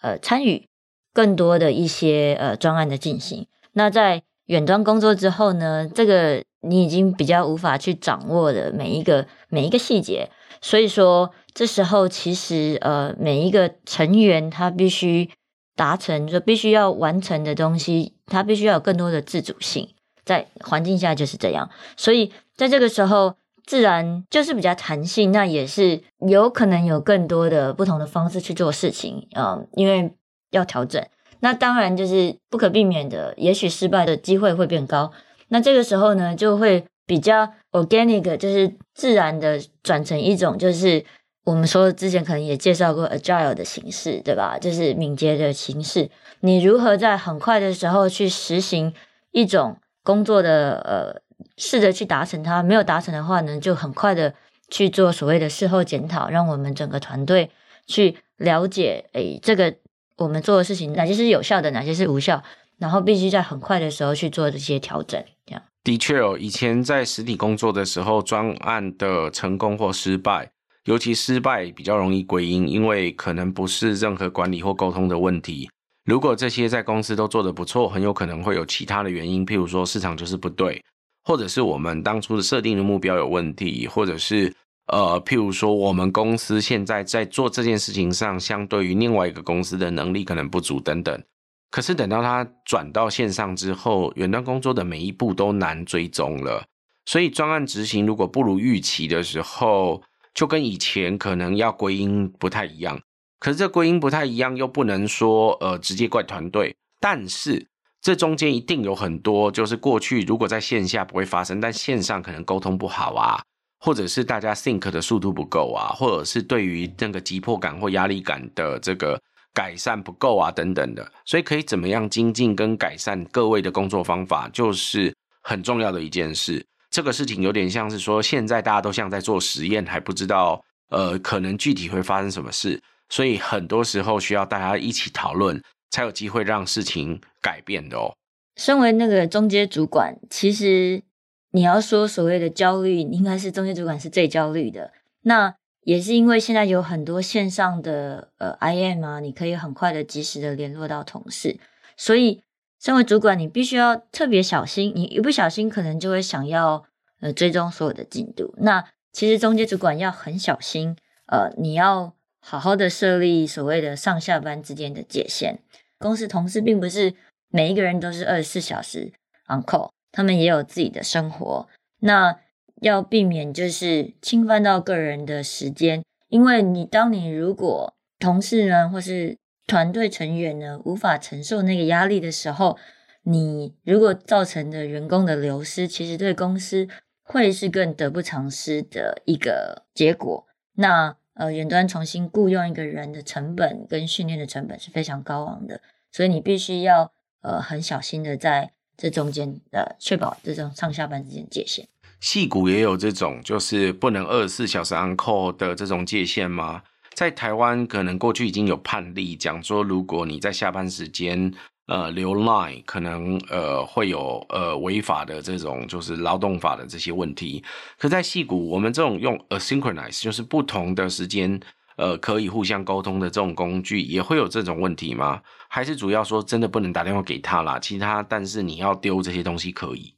B: 呃参与更多的一些呃专案的进行。那在远端工作之后呢，这个你已经比较无法去掌握的每一个每一个细节，所以说这时候其实呃每一个成员他必须达成就必须要完成的东西，他必须要有更多的自主性，在环境下就是这样，所以在这个时候。自然就是比较弹性，那也是有可能有更多的不同的方式去做事情，嗯，因为要调整，那当然就是不可避免的，也许失败的机会会变高。那这个时候呢，就会比较 organic，就是自然的转成一种，就是我们说之前可能也介绍过 agile 的形式，对吧？就是敏捷的形式，你如何在很快的时候去实行一种工作的呃。试着去达成它，没有达成的话呢，就很快的去做所谓的事后检讨，让我们整个团队去了解，诶，这个我们做的事情哪些是有效的，哪些是无效，然后必须在很快的时候去做这些调整。这样
A: 的确哦，以前在实体工作的时候，专案的成功或失败，尤其失败比较容易归因，因为可能不是任何管理或沟通的问题。如果这些在公司都做得不错，很有可能会有其他的原因，譬如说市场就是不对，或者是我们当初的设定的目标有问题，或者是呃，譬如说我们公司现在在做这件事情上，相对于另外一个公司的能力可能不足等等。可是等到他转到线上之后，远端工作的每一步都难追踪了，所以专案执行如果不如预期的时候，就跟以前可能要归因不太一样。可是这归因不太一样，又不能说呃直接怪团队，但是这中间一定有很多，就是过去如果在线下不会发生，但线上可能沟通不好啊，或者是大家 think 的速度不够啊，或者是对于那个急迫感或压力感的这个改善不够啊等等的，所以可以怎么样精进跟改善各位的工作方法，就是很重要的一件事。这个事情有点像是说，现在大家都像在做实验，还不知道呃可能具体会发生什么事。所以很多时候需要大家一起讨论，才有机会让事情改变的哦。
B: 身为那个中阶主管，其实你要说所谓的焦虑，应该是中阶主管是最焦虑的。那也是因为现在有很多线上的呃 IM 啊，你可以很快的、及时的联络到同事，所以身为主管，你必须要特别小心，你一不小心可能就会想要呃追踪所有的进度。那其实中阶主管要很小心，呃，你要。好好的设立所谓的上下班之间的界限。公司同事并不是每一个人都是二十四小时 on call，他们也有自己的生活。那要避免就是侵犯到个人的时间，因为你当你如果同事呢或是团队成员呢无法承受那个压力的时候，你如果造成的员工的流失，其实对公司会是更得不偿失的一个结果。那呃，远端重新雇佣一个人的成本跟训练的成本是非常高昂的，所以你必须要呃很小心的在这中间呃确保这种上下班之间界限。
A: 矽谷也有这种就是不能二十四小时 on call 的这种界限吗？在台湾可能过去已经有判例讲说，如果你在下班时间。呃，留赖可能呃会有呃违法的这种就是劳动法的这些问题。可在戏谷，我们这种用 asynchronous 就是不同的时间呃可以互相沟通的这种工具，也会有这种问题吗？还是主要说真的不能打电话给他啦？其他但是你要丢这些东西可以。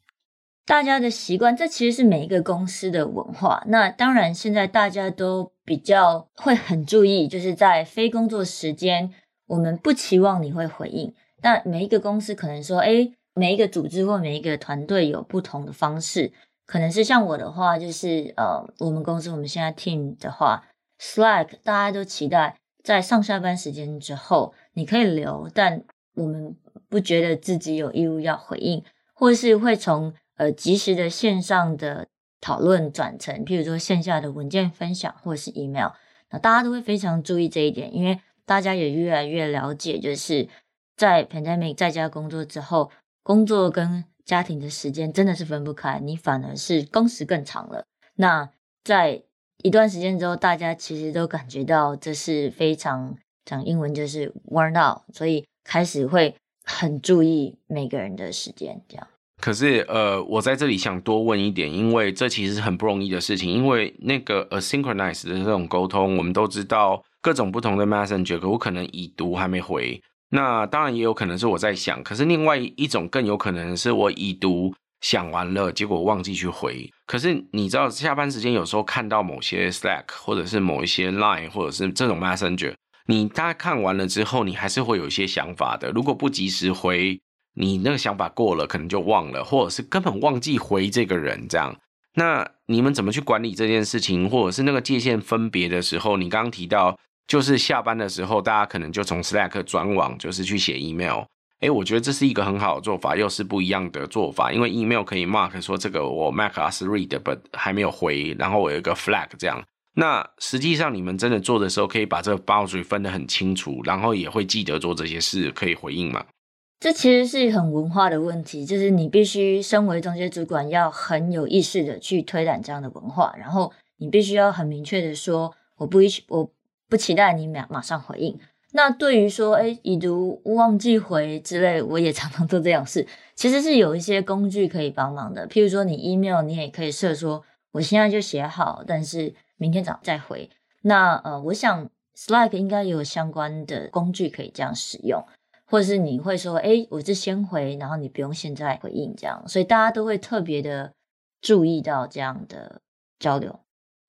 B: 大家的习惯，这其实是每一个公司的文化。那当然，现在大家都比较会很注意，就是在非工作时间，我们不期望你会回应。那每一个公司可能说，哎，每一个组织或每一个团队有不同的方式，可能是像我的话，就是呃，我们公司我们现在 team 的话，Slack 大家都期待在上下班时间之后你可以留，但我们不觉得自己有义务要回应，或是会从呃即时的线上的讨论转成，譬如说线下的文件分享或是 email，那大家都会非常注意这一点，因为大家也越来越了解，就是。在 pandemic 在家工作之后，工作跟家庭的时间真的是分不开，你反而是工时更长了。那在一段时间之后，大家其实都感觉到这是非常讲英文就是 worn out，所以开始会很注意每个人的时间。这样。
A: 可是呃，我在这里想多问一点，因为这其实是很不容易的事情，因为那个 asynchronous 的这种沟通，我们都知道各种不同的 messenger，我可能已读还没回。那当然也有可能是我在想，可是另外一种更有可能是我已读想完了，结果忘记去回。可是你知道，下班时间有时候看到某些 Slack 或者是某一些 Line 或者是这种 Messenger，你大概看完了之后，你还是会有一些想法的。如果不及时回，你那个想法过了，可能就忘了，或者是根本忘记回这个人这样。那你们怎么去管理这件事情，或者是那个界限分别的时候？你刚刚提到。就是下班的时候，大家可能就从 Slack 转网，就是去写 email。哎，我觉得这是一个很好的做法，又是不一样的做法。因为 email 可以 mark 说这个我 mark as read，but 还没有回，然后我有一个 flag 这样。那实际上你们真的做的时候，可以把这个 boundary 分得很清楚，然后也会记得做这些事，可以回应吗？
B: 这其实是很文化的问题，就是你必须身为中介主管，要很有意识的去推展这样的文化，然后你必须要很明确的说，我不一我。不期待你马马上回应。那对于说，哎，已读忘记回之类，我也常常做这样事。其实是有一些工具可以帮忙的，譬如说你 email，你也可以设说我现在就写好，但是明天早上再回。那呃，我想 Slack 应该有相关的工具可以这样使用，或者是你会说，哎，我是先回，然后你不用现在回应这样，所以大家都会特别的注意到这样的交流。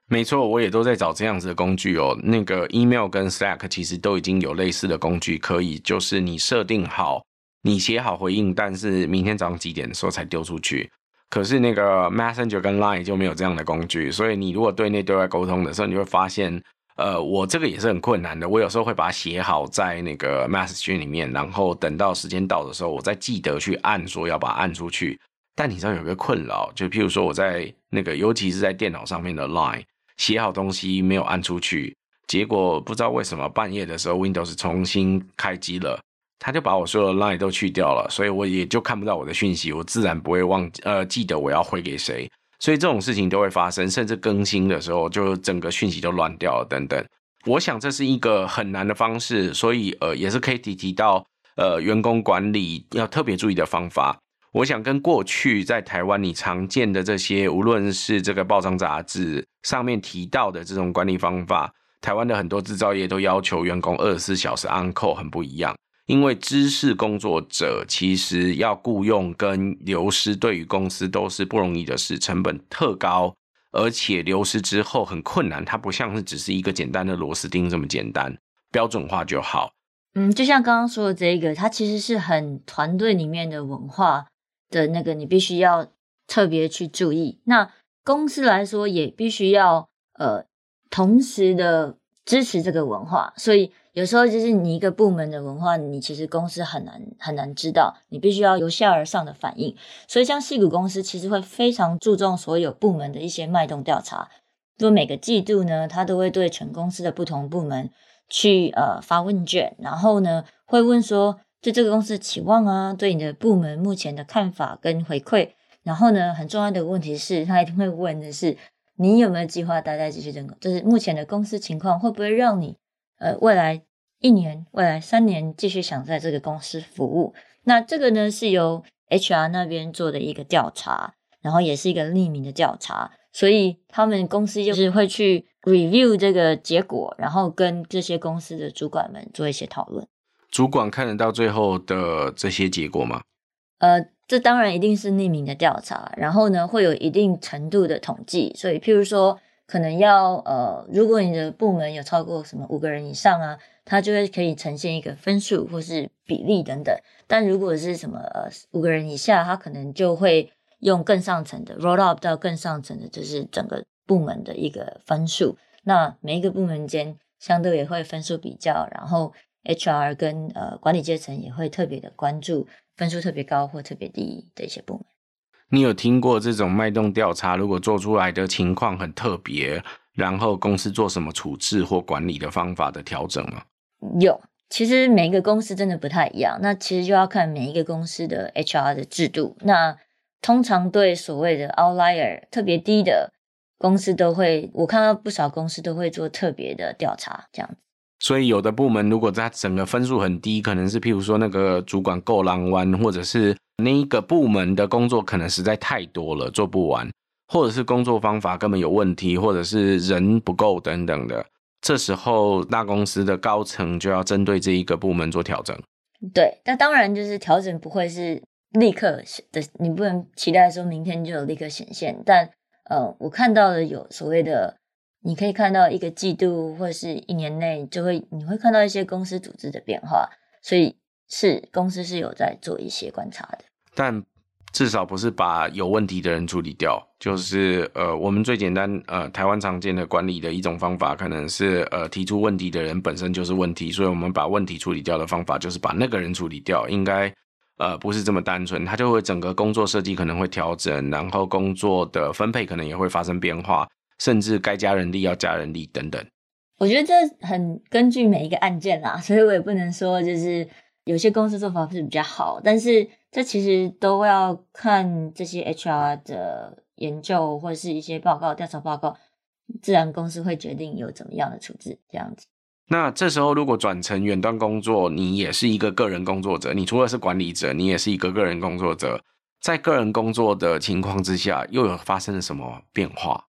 A: 没错，我也都在找这样子的工具哦。那个 email 跟 Slack 其实都已经有类似的工具，可以就是你设定好，你写好回应，但是明天早上几点的时候才丢出去。可是那个 Messenger 跟 Line 就没有这样的工具，所以你如果对内对外沟通的时候，你会发现，呃，我这个也是很困难的。我有时候会把它写好在那个 Messenger 里面，然后等到时间到的时候，我再记得去按说要把它按出去。但你知道有个困扰，就譬如说我在那个，尤其是在电脑上面的 Line。写好东西没有按出去，结果不知道为什么半夜的时候 Windows 重新开机了，他就把我所有的 Line 都去掉了，所以我也就看不到我的讯息，我自然不会忘呃记得我要回给谁，所以这种事情都会发生，甚至更新的时候就整个讯息都乱掉了等等。我想这是一个很难的方式，所以呃也是可以提提到呃员工管理要特别注意的方法。我想跟过去在台湾你常见的这些，无论是这个报章杂志上面提到的这种管理方法，台湾的很多制造业都要求员工二十四小时 on call 很不一样。因为知识工作者其实要雇佣跟流失，对于公司都是不容易的事，成本特高，而且流失之后很困难。它不像是只是一个简单的螺丝钉这么简单，标准化就好。
B: 嗯，就像刚刚说的这个，它其实是很团队里面的文化。的那个你必须要特别去注意，那公司来说也必须要呃同时的支持这个文化，所以有时候就是你一个部门的文化，你其实公司很难很难知道，你必须要由下而上的反应。所以像矽谷公司其实会非常注重所有部门的一些脉动调查，就每个季度呢，他都会对全公司的不同部门去呃发问卷，然后呢会问说。对这个公司的期望啊，对你的部门目前的看法跟回馈，然后呢，很重要的问题是，他一定会问的是，你有没有计划待在这些人？就是目前的公司情况会不会让你，呃，未来一年、未来三年继续想在这个公司服务？那这个呢，是由 HR 那边做的一个调查，然后也是一个匿名的调查，所以他们公司就是会去 review 这个结果，然后跟这些公司的主管们做一些讨论。
A: 主管看得到最后的这些结果吗？
B: 呃，这当然一定是匿名的调查，然后呢，会有一定程度的统计。所以，譬如说，可能要呃，如果你的部门有超过什么五个人以上啊，它就会可以呈现一个分数或是比例等等。但如果是什么呃五个人以下，它可能就会用更上层的 roll up 到更上层的，就是整个部门的一个分数。那每一个部门间相对也会分数比较，然后。HR 跟呃管理阶层也会特别的关注分数特别高或特别低的一些部门。
A: 你有听过这种脉动调查？如果做出来的情况很特别，然后公司做什么处置或管理的方法的调整吗？
B: 有，其实每一个公司真的不太一样。那其实就要看每一个公司的 HR 的制度。那通常对所谓的 outlier 特别低的公司都会，我看到不少公司都会做特别的调查，这样子。
A: 所以有的部门如果它整个分数很低，可能是譬如说那个主管够狼弯，或者是那一个部门的工作可能实在太多了，做不完，或者是工作方法根本有问题，或者是人不够等等的。这时候大公司的高层就要针对这一个部门做调整。
B: 对，那当然就是调整不会是立刻的，你不能期待说明天就有立刻显现。但呃，我看到的有所谓的。你可以看到一个季度或是一年内，就会你会看到一些公司组织的变化，所以是公司是有在做一些观察的。
A: 但至少不是把有问题的人处理掉，就是呃，我们最简单呃，台湾常见的管理的一种方法，可能是呃，提出问题的人本身就是问题，所以我们把问题处理掉的方法就是把那个人处理掉，应该呃不是这么单纯，他就会整个工作设计可能会调整，然后工作的分配可能也会发生变化。甚至该加人力要加人力等等，
B: 我觉得这很根据每一个案件啦，所以我也不能说就是有些公司做法是比较好，但是这其实都要看这些 HR 的研究或者是一些报告、调查报告，自然公司会决定有怎么样的处置这样子。
A: 那这时候如果转成远端工作，你也是一个个人工作者，你除了是管理者，你也是一个个人工作者，在个人工作的情况之下，又有发生了什么变化？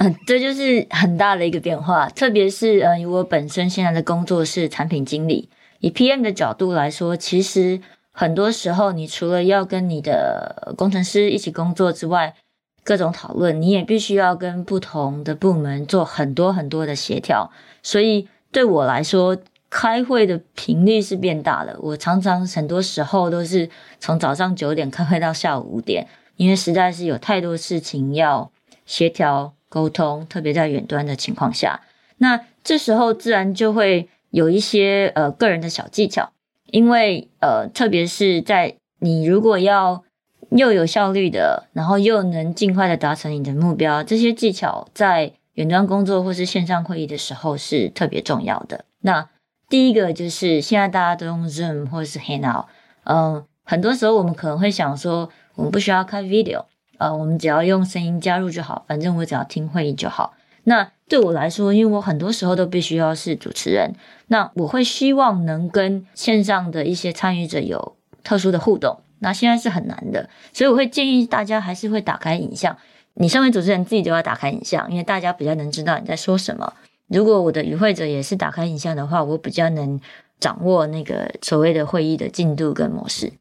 B: 嗯，这就是很大的一个变化，特别是呃，以我本身现在的工作是产品经理，以 PM 的角度来说，其实很多时候，你除了要跟你的工程师一起工作之外，各种讨论，你也必须要跟不同的部门做很多很多的协调。所以对我来说，开会的频率是变大了。我常常很多时候都是从早上九点开会到下午五点，因为实在是有太多事情要协调。沟通，特别在远端的情况下，那这时候自然就会有一些呃个人的小技巧，因为呃特别是在你如果要又有效率的，然后又能尽快的达成你的目标，这些技巧在远端工作或是线上会议的时候是特别重要的。那第一个就是现在大家都用 Zoom 或是 Hangout，嗯，很多时候我们可能会想说，我们不需要开 video。呃，我们只要用声音加入就好，反正我只要听会议就好。那对我来说，因为我很多时候都必须要是主持人，那我会希望能跟线上的一些参与者有特殊的互动。那现在是很难的，所以我会建议大家还是会打开影像。你身为主持人自己就要打开影像，因为大家比较能知道你在说什么。如果我的与会者也是打开影像的话，我比较能掌握那个所谓的会议的进度跟模式。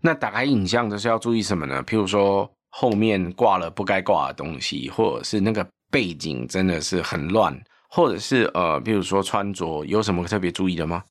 A: 那打开影像的是要注意什么呢？譬如说。后面挂了不该挂的东西，或者是那个背景真的是很乱，或者是呃，比如说穿着有什么特别注意的吗？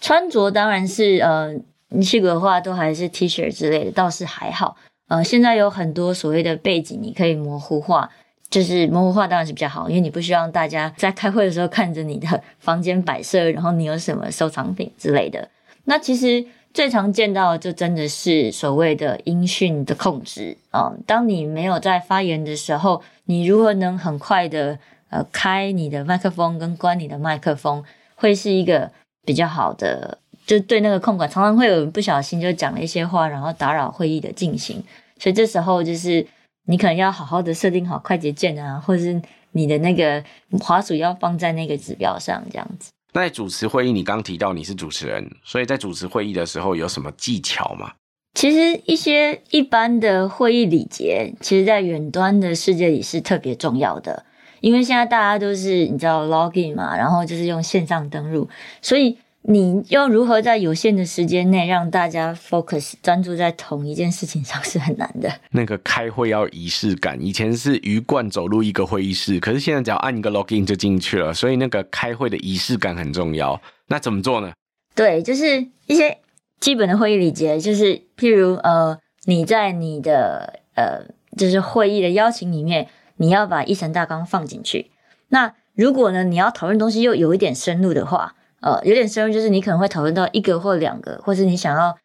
B: 穿着当然是呃，你去的话都还是 T 恤之类的，倒是还好。呃，现在有很多所谓的背景，你可以模糊化，就是模糊化当然是比较好，因为你不希望大家在开会的时候看着你的房间摆设，然后你有什么收藏品之类的。那其实。最常见到的就真的是所谓的音讯的控制啊。当你没有在发言的时候，你如何能很快的呃开你的麦克风跟关你的麦克风，会是一个比较好的。就对那个控管，常常会有人不小心就讲了一些话，然后打扰会议的进行。所以这时候就是你可能要好好的设定好快捷键啊，或者是你的那个滑鼠要放在那个指标上，这样子。
A: 那在主持会议，你刚提到你是主持人，所以在主持会议的时候有什么技巧吗？
B: 其实一些一般的会议礼节，其实在远端的世界里是特别重要的，因为现在大家都是你知道 login 嘛，然后就是用线上登录，所以。你要如何在有限的时间内让大家 focus 专注在同一件事情上是很难的。
A: 那个开会要仪式感，以前是鱼贯走入一个会议室，可是现在只要按一个 login 就进去了，所以那个开会的仪式感很重要。那怎么做呢？
B: 对，就是一些基本的会议礼节，就是譬如呃，你在你的呃，就是会议的邀请里面，你要把议程大纲放进去。那如果呢，你要讨论东西又有一点深入的话。呃，有点深入，就是你可能会讨论到一个或两个，或是你想要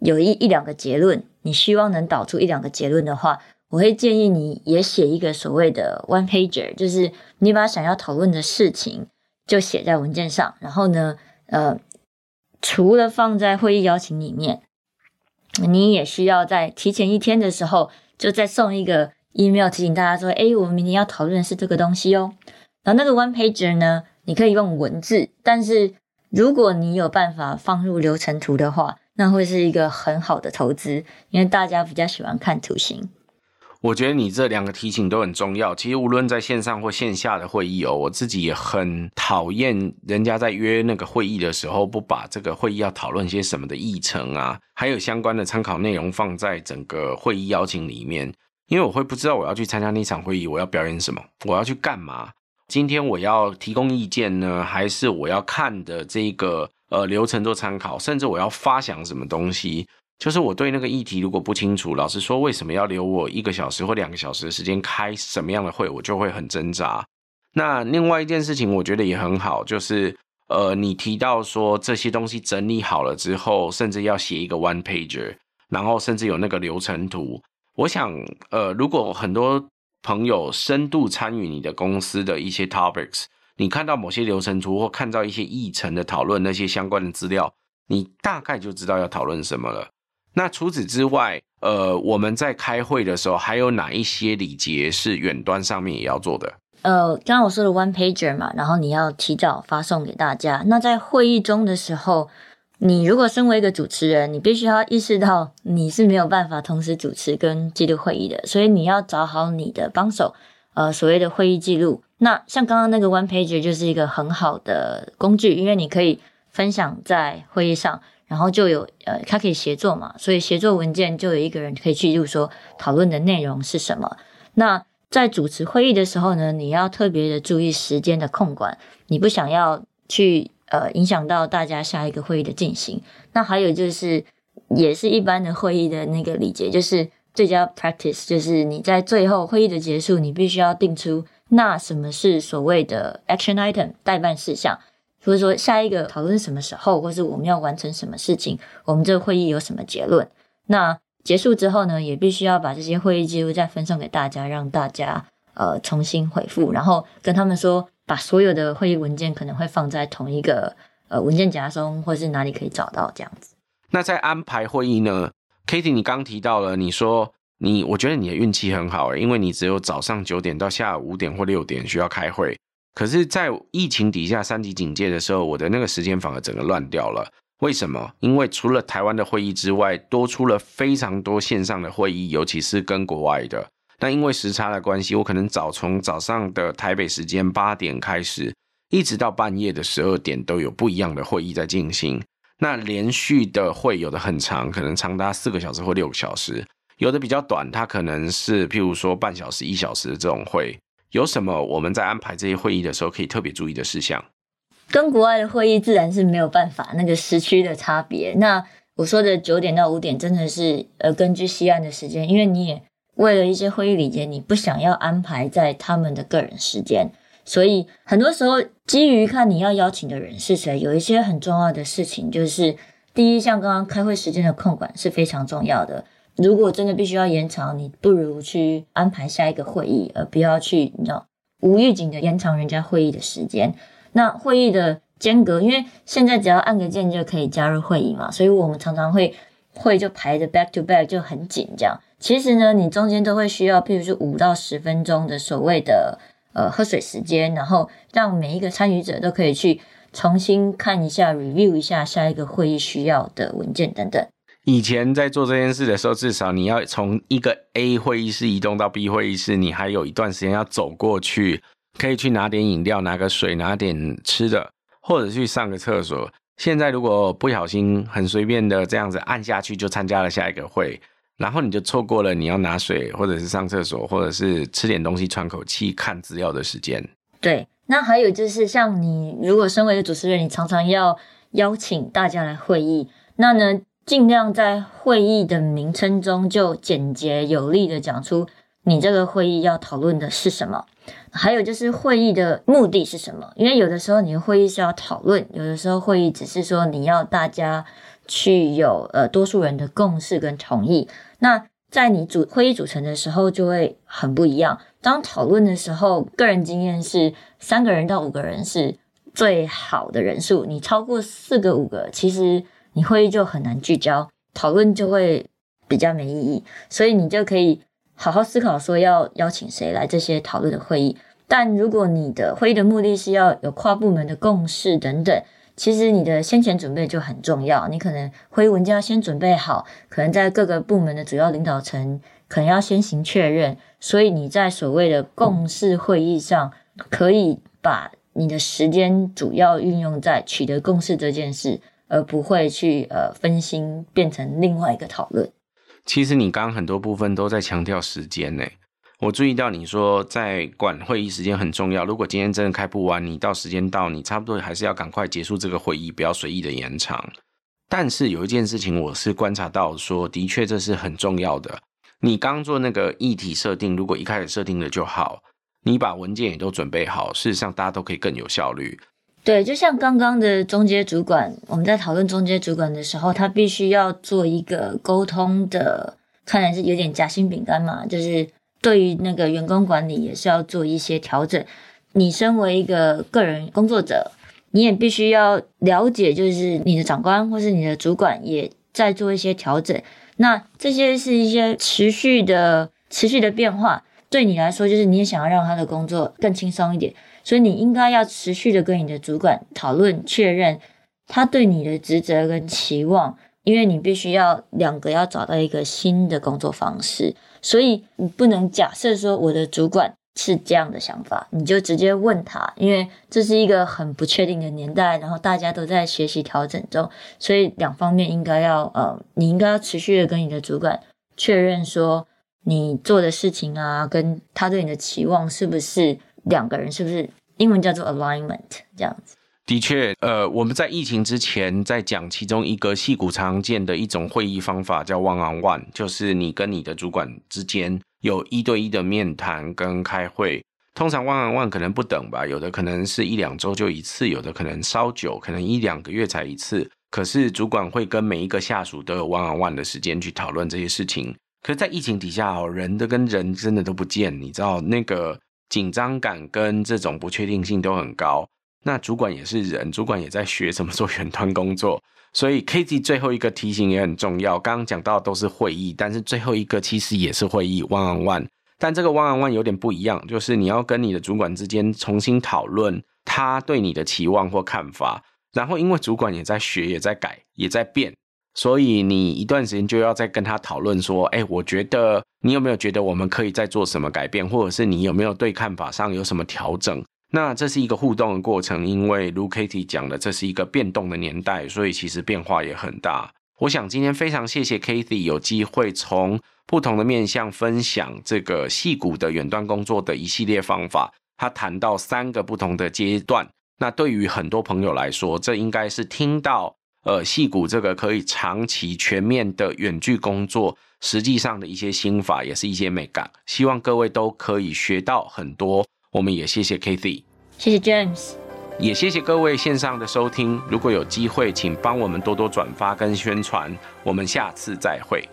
B: 有一一两个结论，你希望能导出一两个结论的话，我会建议你也写一个所谓的 one pager，就是你把想要讨论的事情就写在文件上，然后呢，呃，除了放在会议邀请里面，你也需要在提前一天的时候就再送一个 email 提醒大家说，诶，我们明天要讨论的是这个东西哦。然后那个 one pager 呢，你可以用文字，但是如果你有办法放入流程图的话，那会是一个很好的投资，因为大家比较喜欢看图形。
A: 我觉得你这两个提醒都很重要。其实无论在线上或线下的会议哦，我自己也很讨厌人家在约那个会议的时候不把这个会议要讨论些什么的议程啊，还有相关的参考内容放在整个会议邀请里面，因为我会不知道我要去参加那场会议，我要表演什么，我要去干嘛。今天我要提供意见呢，还是我要看的这个呃流程做参考，甚至我要发想什么东西？就是我对那个议题如果不清楚，老实说，为什么要留我一个小时或两个小时的时间开什么样的会，我就会很挣扎。那另外一件事情，我觉得也很好，就是呃，你提到说这些东西整理好了之后，甚至要写一个 one pager，然后甚至有那个流程图。我想，呃，如果很多。朋友深度参与你的公司的一些 topics，你看到某些流程图或看到一些议程的讨论，那些相关的资料，你大概就知道要讨论什么了。那除此之外，呃，我们在开会的时候，还有哪一些礼节是远端上面也要做的？
B: 呃，刚刚我说的 one pager 嘛，然后你要提早发送给大家。那在会议中的时候。你如果身为一个主持人，你必须要意识到你是没有办法同时主持跟记录会议的，所以你要找好你的帮手，呃所谓的会议记录。那像刚刚那个 One Page 就是一个很好的工具，因为你可以分享在会议上，然后就有呃，它可以协作嘛，所以协作文件就有一个人可以记录说讨论的内容是什么。那在主持会议的时候呢，你要特别的注意时间的控管，你不想要去呃影响到大家下一个会议的进行。那还有就是，也是一般的会议的那个礼节，就是最佳 practice，就是你在最后会议的结束，你必须要定出那什么是所谓的 action item 代办事项，或者说下一个讨论什么时候，或是我们要完成什么事情，我们这个会议有什么结论。那结束之后呢，也必须要把这些会议记录再分送给大家，让大家呃重新回复，然后跟他们说，把所有的会议文件可能会放在同一个呃文件夹中，或是哪里可以找到这样子。
A: 那在安排会议呢，Katie，你刚提到了，你说你，我觉得你的运气很好，因为你只有早上九点到下午五点或六点需要开会，可是，在疫情底下三级警戒的时候，我的那个时间反而整个乱掉了。为什么？因为除了台湾的会议之外，多出了非常多线上的会议，尤其是跟国外的。那因为时差的关系，我可能早从早上的台北时间八点开始，一直到半夜的十二点，都有不一样的会议在进行。那连续的会有的很长，可能长达四个小时或六个小时；有的比较短，它可能是譬如说半小时、一小时的这种会。有什么我们在安排这些会议的时候可以特别注意的事项？
B: 跟国外的会议自然是没有办法，那个时区的差别。那我说的九点到五点真的是呃根据西岸的时间，因为你也为了一些会议礼节，你不想要安排在他们的个人时间，所以很多时候基于看你要邀请的人是谁，有一些很重要的事情，就是第一，像刚刚开会时间的控管是非常重要的。如果真的必须要延长，你不如去安排下一个会议，而不要去你知道无预警的延长人家会议的时间。那会议的间隔，因为现在只要按个键就可以加入会议嘛，所以我们常常会会就排着 back to back 就很紧这样。其实呢，你中间都会需要，譬如说五到十分钟的所谓的呃喝水时间，然后让每一个参与者都可以去重新看一下、review 一下下一个会议需要的文件等等。
A: 以前在做这件事的时候，至少你要从一个 A 会议室移动到 B 会议室，你还有一段时间要走过去。可以去拿点饮料，拿个水，拿点吃的，或者去上个厕所。现在如果不小心很随便的这样子按下去，就参加了下一个会，然后你就错过了你要拿水，或者是上厕所，或者是吃点东西喘口气、看资料的时间。
B: 对，那还有就是像你如果身为一个主持人，你常常要邀请大家来会议，那呢，尽量在会议的名称中就简洁有力的讲出你这个会议要讨论的是什么。还有就是会议的目的是什么？因为有的时候你的会议是要讨论，有的时候会议只是说你要大家去有呃多数人的共识跟同意。那在你组会议组成的时候就会很不一样。当讨论的时候，个人经验是三个人到五个人是最好的人数。你超过四个五个，其实你会议就很难聚焦，讨论就会比较没意义。所以你就可以。好好思考说要邀请谁来这些讨论的会议，但如果你的会议的目的是要有跨部门的共识等等，其实你的先前准备就很重要。你可能会文件要先准备好，可能在各个部门的主要领导层可能要先行确认，所以你在所谓的共识会议上，可以把你的时间主要运用在取得共识这件事，而不会去呃分心变成另外一个讨论。
A: 其实你刚很多部分都在强调时间呢。我注意到你说在管会议时间很重要。如果今天真的开不完，你到时间到，你差不多还是要赶快结束这个会议，不要随意的延长。但是有一件事情我是观察到说，的确这是很重要的。你刚做那个议题设定，如果一开始设定了就好，你把文件也都准备好，事实上大家都可以更有效率。
B: 对，就像刚刚的中阶主管，我们在讨论中阶主管的时候，他必须要做一个沟通的，看来是有点夹心饼干嘛，就是对于那个员工管理也是要做一些调整。你身为一个个人工作者，你也必须要了解，就是你的长官或是你的主管也在做一些调整。那这些是一些持续的、持续的变化，对你来说，就是你也想要让他的工作更轻松一点。所以你应该要持续的跟你的主管讨论确认他对你的职责跟期望，因为你必须要两个要找到一个新的工作方式，所以你不能假设说我的主管是这样的想法，你就直接问他，因为这是一个很不确定的年代，然后大家都在学习调整中，所以两方面应该要呃，你应该要持续的跟你的主管确认说，你做的事情啊，跟他对你的期望是不是两个人是不是英文叫做 alignment 这样子。
A: 的确，呃，我们在疫情之前在讲其中一个矽谷常见的一种会议方法叫 one on one，就是你跟你的主管之间。有一对一的面谈跟开会，通常 one on one 可能不等吧，有的可能是一两周就一次，有的可能稍久，可能一两个月才一次。可是主管会跟每一个下属都有 one on one 的时间去讨论这些事情。可是，在疫情底下哦，人的跟人真的都不见，你知道那个紧张感跟这种不确定性都很高。那主管也是人，主管也在学怎么做远端工作。所以 k t 最后一个提醒也很重要。刚刚讲到都是会议，但是最后一个其实也是会议 one on one。但这个 one on one 有点不一样，就是你要跟你的主管之间重新讨论他对你的期望或看法。然后因为主管也在学，也在改，也在变，所以你一段时间就要再跟他讨论说：哎，我觉得你有没有觉得我们可以再做什么改变，或者是你有没有对看法上有什么调整？那这是一个互动的过程，因为如 Kathy 讲的，这是一个变动的年代，所以其实变化也很大。我想今天非常谢谢 Kathy 有机会从不同的面向分享这个戏骨的远端工作的一系列方法。他谈到三个不同的阶段，那对于很多朋友来说，这应该是听到呃戏骨这个可以长期全面的远距工作，实际上的一些心法，也是一些美感。希望各位都可以学到很多。我们也谢谢 Kathy，
B: 谢谢 James，
A: 也谢谢各位线上的收听。如果有机会，请帮我们多多转发跟宣传。我们下次再会。